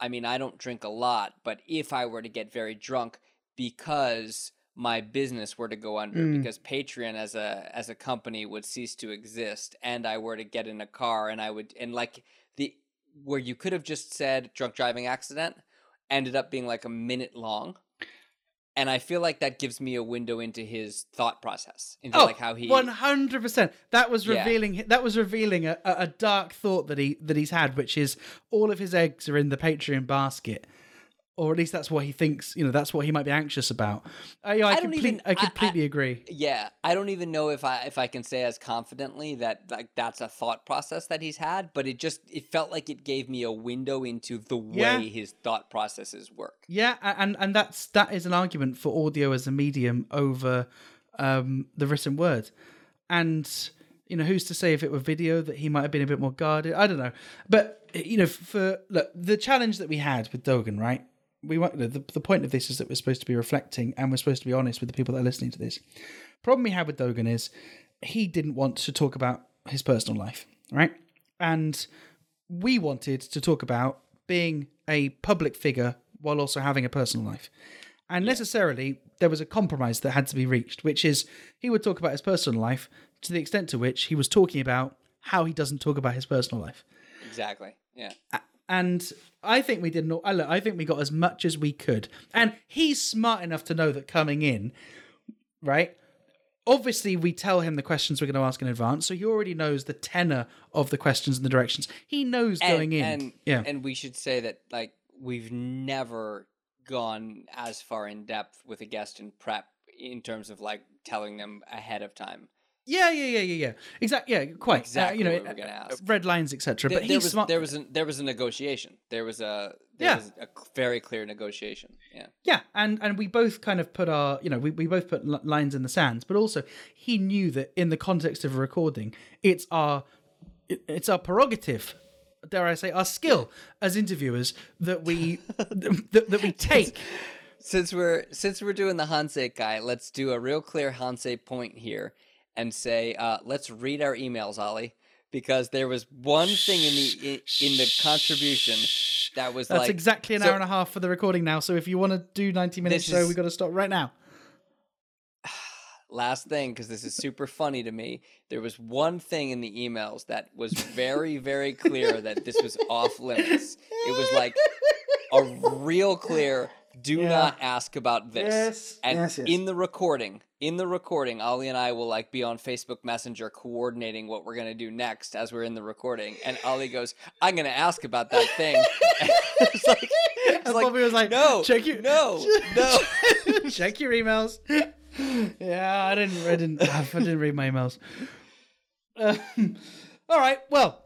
[SPEAKER 2] I mean, I don't drink a lot, but if I were to get very drunk because my business were to go under,
[SPEAKER 1] Mm.
[SPEAKER 2] because Patreon as a as a company would cease to exist, and I were to get in a car, and I would and like the where you could have just said drunk driving accident, ended up being like a minute long, and I feel like that gives me a window into his thought process, into
[SPEAKER 1] oh,
[SPEAKER 2] like how he
[SPEAKER 1] one hundred percent. That was
[SPEAKER 2] Yeah.
[SPEAKER 1] revealing. That was revealing a, a a dark thought that he that he's had, which is all of his eggs are in the Patreon basket. Or at least that's what he thinks. You know, that's what he might be anxious about. I, I,
[SPEAKER 2] I don't
[SPEAKER 1] complete,
[SPEAKER 2] even-
[SPEAKER 1] I
[SPEAKER 2] I- I-
[SPEAKER 1] completely agree.
[SPEAKER 2] Yeah, I don't even know if I if I can say as confidently that like that's a thought process that he's had, but it just it felt like it gave me a window into the way
[SPEAKER 1] Yeah.
[SPEAKER 2] his thought processes work.
[SPEAKER 1] Yeah, and and that's that is an argument for audio as a medium over um, the written word, and You know, who's to say if it were video that he might have been a bit more guarded? I don't know. But you know, for look, the challenge that we had with Dogen, right? We want the, the point of this is that we're supposed to be reflecting and we're supposed to be honest with the people that are listening to this. Problem we had with Dogen is he didn't want to talk about his personal life, right? And we wanted to talk about being a public figure while also having a personal life. And necessarily, there was a compromise that had to be reached, which is he would talk about his personal life to the extent to which he was talking about how he doesn't talk about his personal life.
[SPEAKER 2] Exactly. Yeah.
[SPEAKER 1] And I think we did not. Uh, I I think we got as much as we could. And he's smart enough to know that coming in, right? Obviously, we tell him the questions we're going to ask in advance, so he already knows the tenor of the questions and the directions. He knows going in.
[SPEAKER 2] And,
[SPEAKER 1] yeah.
[SPEAKER 2] And we should say that like we've never gone as far in depth with a guest in prep in terms of like telling them ahead of time.
[SPEAKER 1] Yeah, yeah, yeah, yeah, yeah. Exactly. Yeah, quite.
[SPEAKER 2] Exactly
[SPEAKER 1] uh, you know,
[SPEAKER 2] what we're gonna
[SPEAKER 1] uh,
[SPEAKER 2] ask.
[SPEAKER 1] red lines, etc. But
[SPEAKER 2] there
[SPEAKER 1] he's
[SPEAKER 2] was
[SPEAKER 1] smart.
[SPEAKER 2] there was a, there was a negotiation. There was a there
[SPEAKER 1] Yeah.
[SPEAKER 2] was a very clear negotiation. Yeah.
[SPEAKER 1] Yeah, and and we both kind of put our, you know, we, we both put lines in the sands, but also he knew that in the context of a recording, it's our it's our prerogative, dare I say, our skill as interviewers that we that, that we take.
[SPEAKER 2] Since we're since we're doing the Hansei guy, let's do a real clear Hansei point here and say, uh, let's read our emails, Ollie, because there was one thing in the in, in the contribution that was
[SPEAKER 1] That's
[SPEAKER 2] like
[SPEAKER 1] exactly an
[SPEAKER 2] so-
[SPEAKER 1] hour and a half for the recording now. So if you want to do ninety minutes,
[SPEAKER 2] is-
[SPEAKER 1] we got to stop right now.
[SPEAKER 2] last thing because this is super funny to me there was one thing in the emails that was very very clear that this was off limits it was like a real clear do
[SPEAKER 1] Yeah.
[SPEAKER 2] not ask about this
[SPEAKER 1] Yes,
[SPEAKER 2] and
[SPEAKER 1] yes, yes.
[SPEAKER 2] in the recording in the recording ollie and i will like be on facebook messenger coordinating what we're going to do next as we're in the recording and ollie goes i'm going to ask about that thing it's like, it's like,
[SPEAKER 1] was like,
[SPEAKER 2] no
[SPEAKER 1] check your
[SPEAKER 2] no no
[SPEAKER 1] check your emails. yeah, I didn't. I didn't. I didn't read my emails. Um, all right. Well,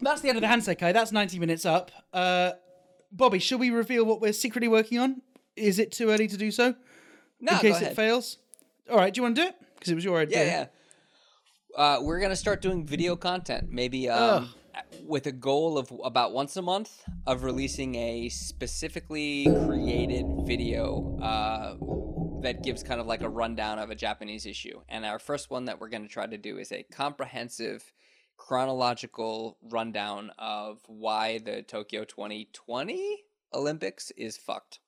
[SPEAKER 1] that's the end of the Hanseikai. That's ninety minutes up. Uh, Bobby, should we reveal what we're secretly working on? Is it too early to do so?
[SPEAKER 2] no
[SPEAKER 1] in case it fails. All right. Do you want to do it? Because it was your idea.
[SPEAKER 2] Yeah, yeah. Uh, we're gonna start doing video content, maybe um, with a goal of about once a month of releasing a specifically created video uh, that gives kind of like a rundown of a Japanese issue. And our first one that we're gonna try to do is a comprehensive chronological rundown of why the Tokyo 2020 Olympics is fucked.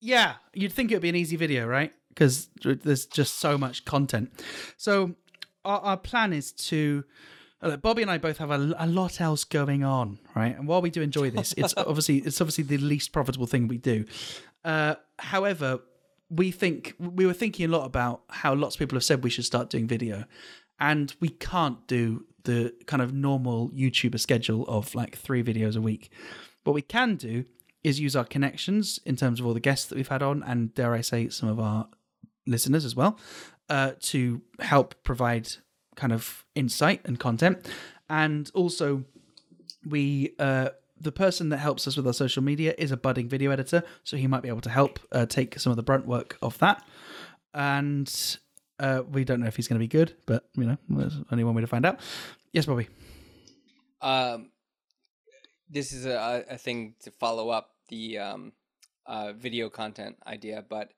[SPEAKER 1] Yeah, you'd think it would be an easy video, right? Because there's just so much content. So our, our plan is to. uh, look, Bobby and I both have a, a lot else going on, right? And while we do enjoy this, it's obviously it's obviously the least profitable thing we do. Uh, however, we think we were thinking a lot about how lots of people have said we should start doing video, and we can't do the kind of normal YouTuber schedule of like three videos a week. What we can do is use our connections in terms of all the guests that we've had on, and dare I say, some of our listeners as well, uh, to help provide kind of insight and content. And also, we uh, the person that helps us with our social media is a budding video editor, so he might be able to help uh, take some of the brunt work of that. And uh, we don't know if he's going to be good, but you know, there's only one way to find out. Yes, Bobby.
[SPEAKER 2] Um, this is a, a thing to follow up the um, uh, video content idea, but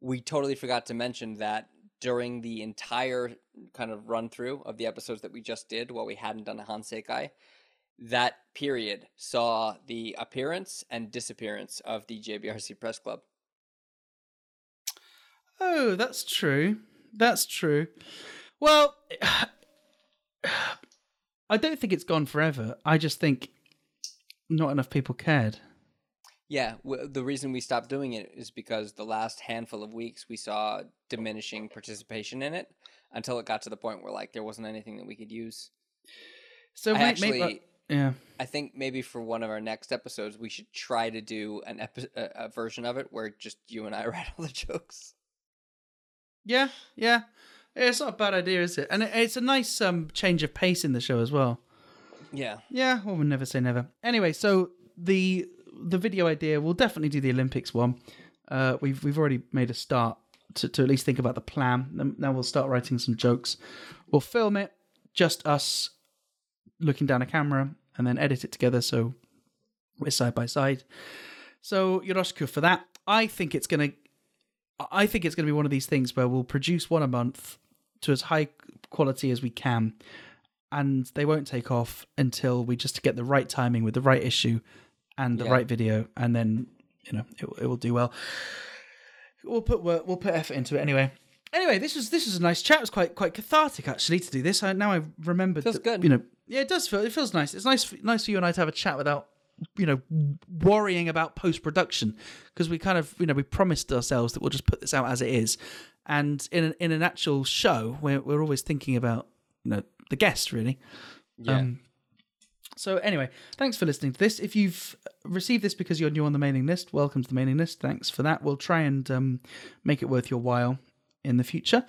[SPEAKER 2] we totally forgot to mention that during the entire kind of run through of the episodes that we just did while we hadn't done a Hanseikai, that period saw the appearance and disappearance of the JBRC Press Club.
[SPEAKER 1] Oh, that's true. That's true. Well, I don't think it's gone forever. I just think not enough people cared.
[SPEAKER 2] Yeah, w- the reason we stopped doing it is because the last handful of weeks we saw diminishing participation in it until it got to the point where like there wasn't anything that we could use.
[SPEAKER 1] So
[SPEAKER 2] I
[SPEAKER 1] may-
[SPEAKER 2] actually,
[SPEAKER 1] maybe, yeah.
[SPEAKER 2] I think maybe for one of our next episodes we should try to do an epi- a, a version of it where just you and I write all the jokes.
[SPEAKER 1] Yeah, yeah. It's not a bad idea, is it? And it, it's a nice um change of pace in the show as well.
[SPEAKER 2] Yeah,
[SPEAKER 1] Yeah, well, we'll never say never. Anyway, so the the video idea, we'll definitely do the Olympics one. Uh, we've we've already made a start to, to at least think about the plan. Then- Now we'll start writing some jokes. We'll film it. just us looking down a camera and then edit it together so we're side by side. So yoroshiku for that. I think it's gonna I think it's gonna be one of these things where we'll produce one a month to as high quality as we can. And they won't take off until we just get the right timing with the right issue and the
[SPEAKER 2] Yeah.
[SPEAKER 1] right video, and then you know it, it will do well. We'll put work, we'll put effort into it anyway. Anyway, this was this was a nice chat. It was quite quite cathartic actually to do this. I, now I remembered.
[SPEAKER 2] Feels
[SPEAKER 1] that,
[SPEAKER 2] good.
[SPEAKER 1] You know, yeah, it does feel. It feels nice. It's nice nice for you and I to have a chat without you know worrying about post production because we kind of you know we promised ourselves that we'll just put this out as it is, and in an, in an actual show we're we're always thinking about you know the guest really.
[SPEAKER 2] Yeah.
[SPEAKER 1] Um, so anyway, thanks for listening to this. If you've received this because you're new on the mailing list, welcome to the mailing list. Thanks for that. We'll try and um, make it worth your while in the future.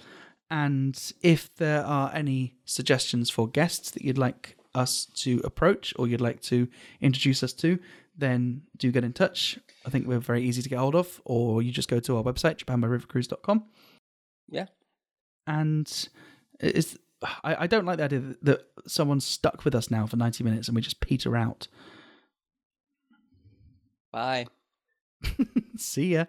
[SPEAKER 1] And if there are any suggestions for guests that you'd like us to approach or you'd like to introduce us to, then do get in touch. I think we're very easy to get hold of, or you just go to our website, japanbyrivercruise.com.
[SPEAKER 2] Yeah.
[SPEAKER 1] And it's, I, I don't like the idea that, that someone's stuck with us now for 90 minutes and we just peter out.
[SPEAKER 2] Bye.
[SPEAKER 1] See ya.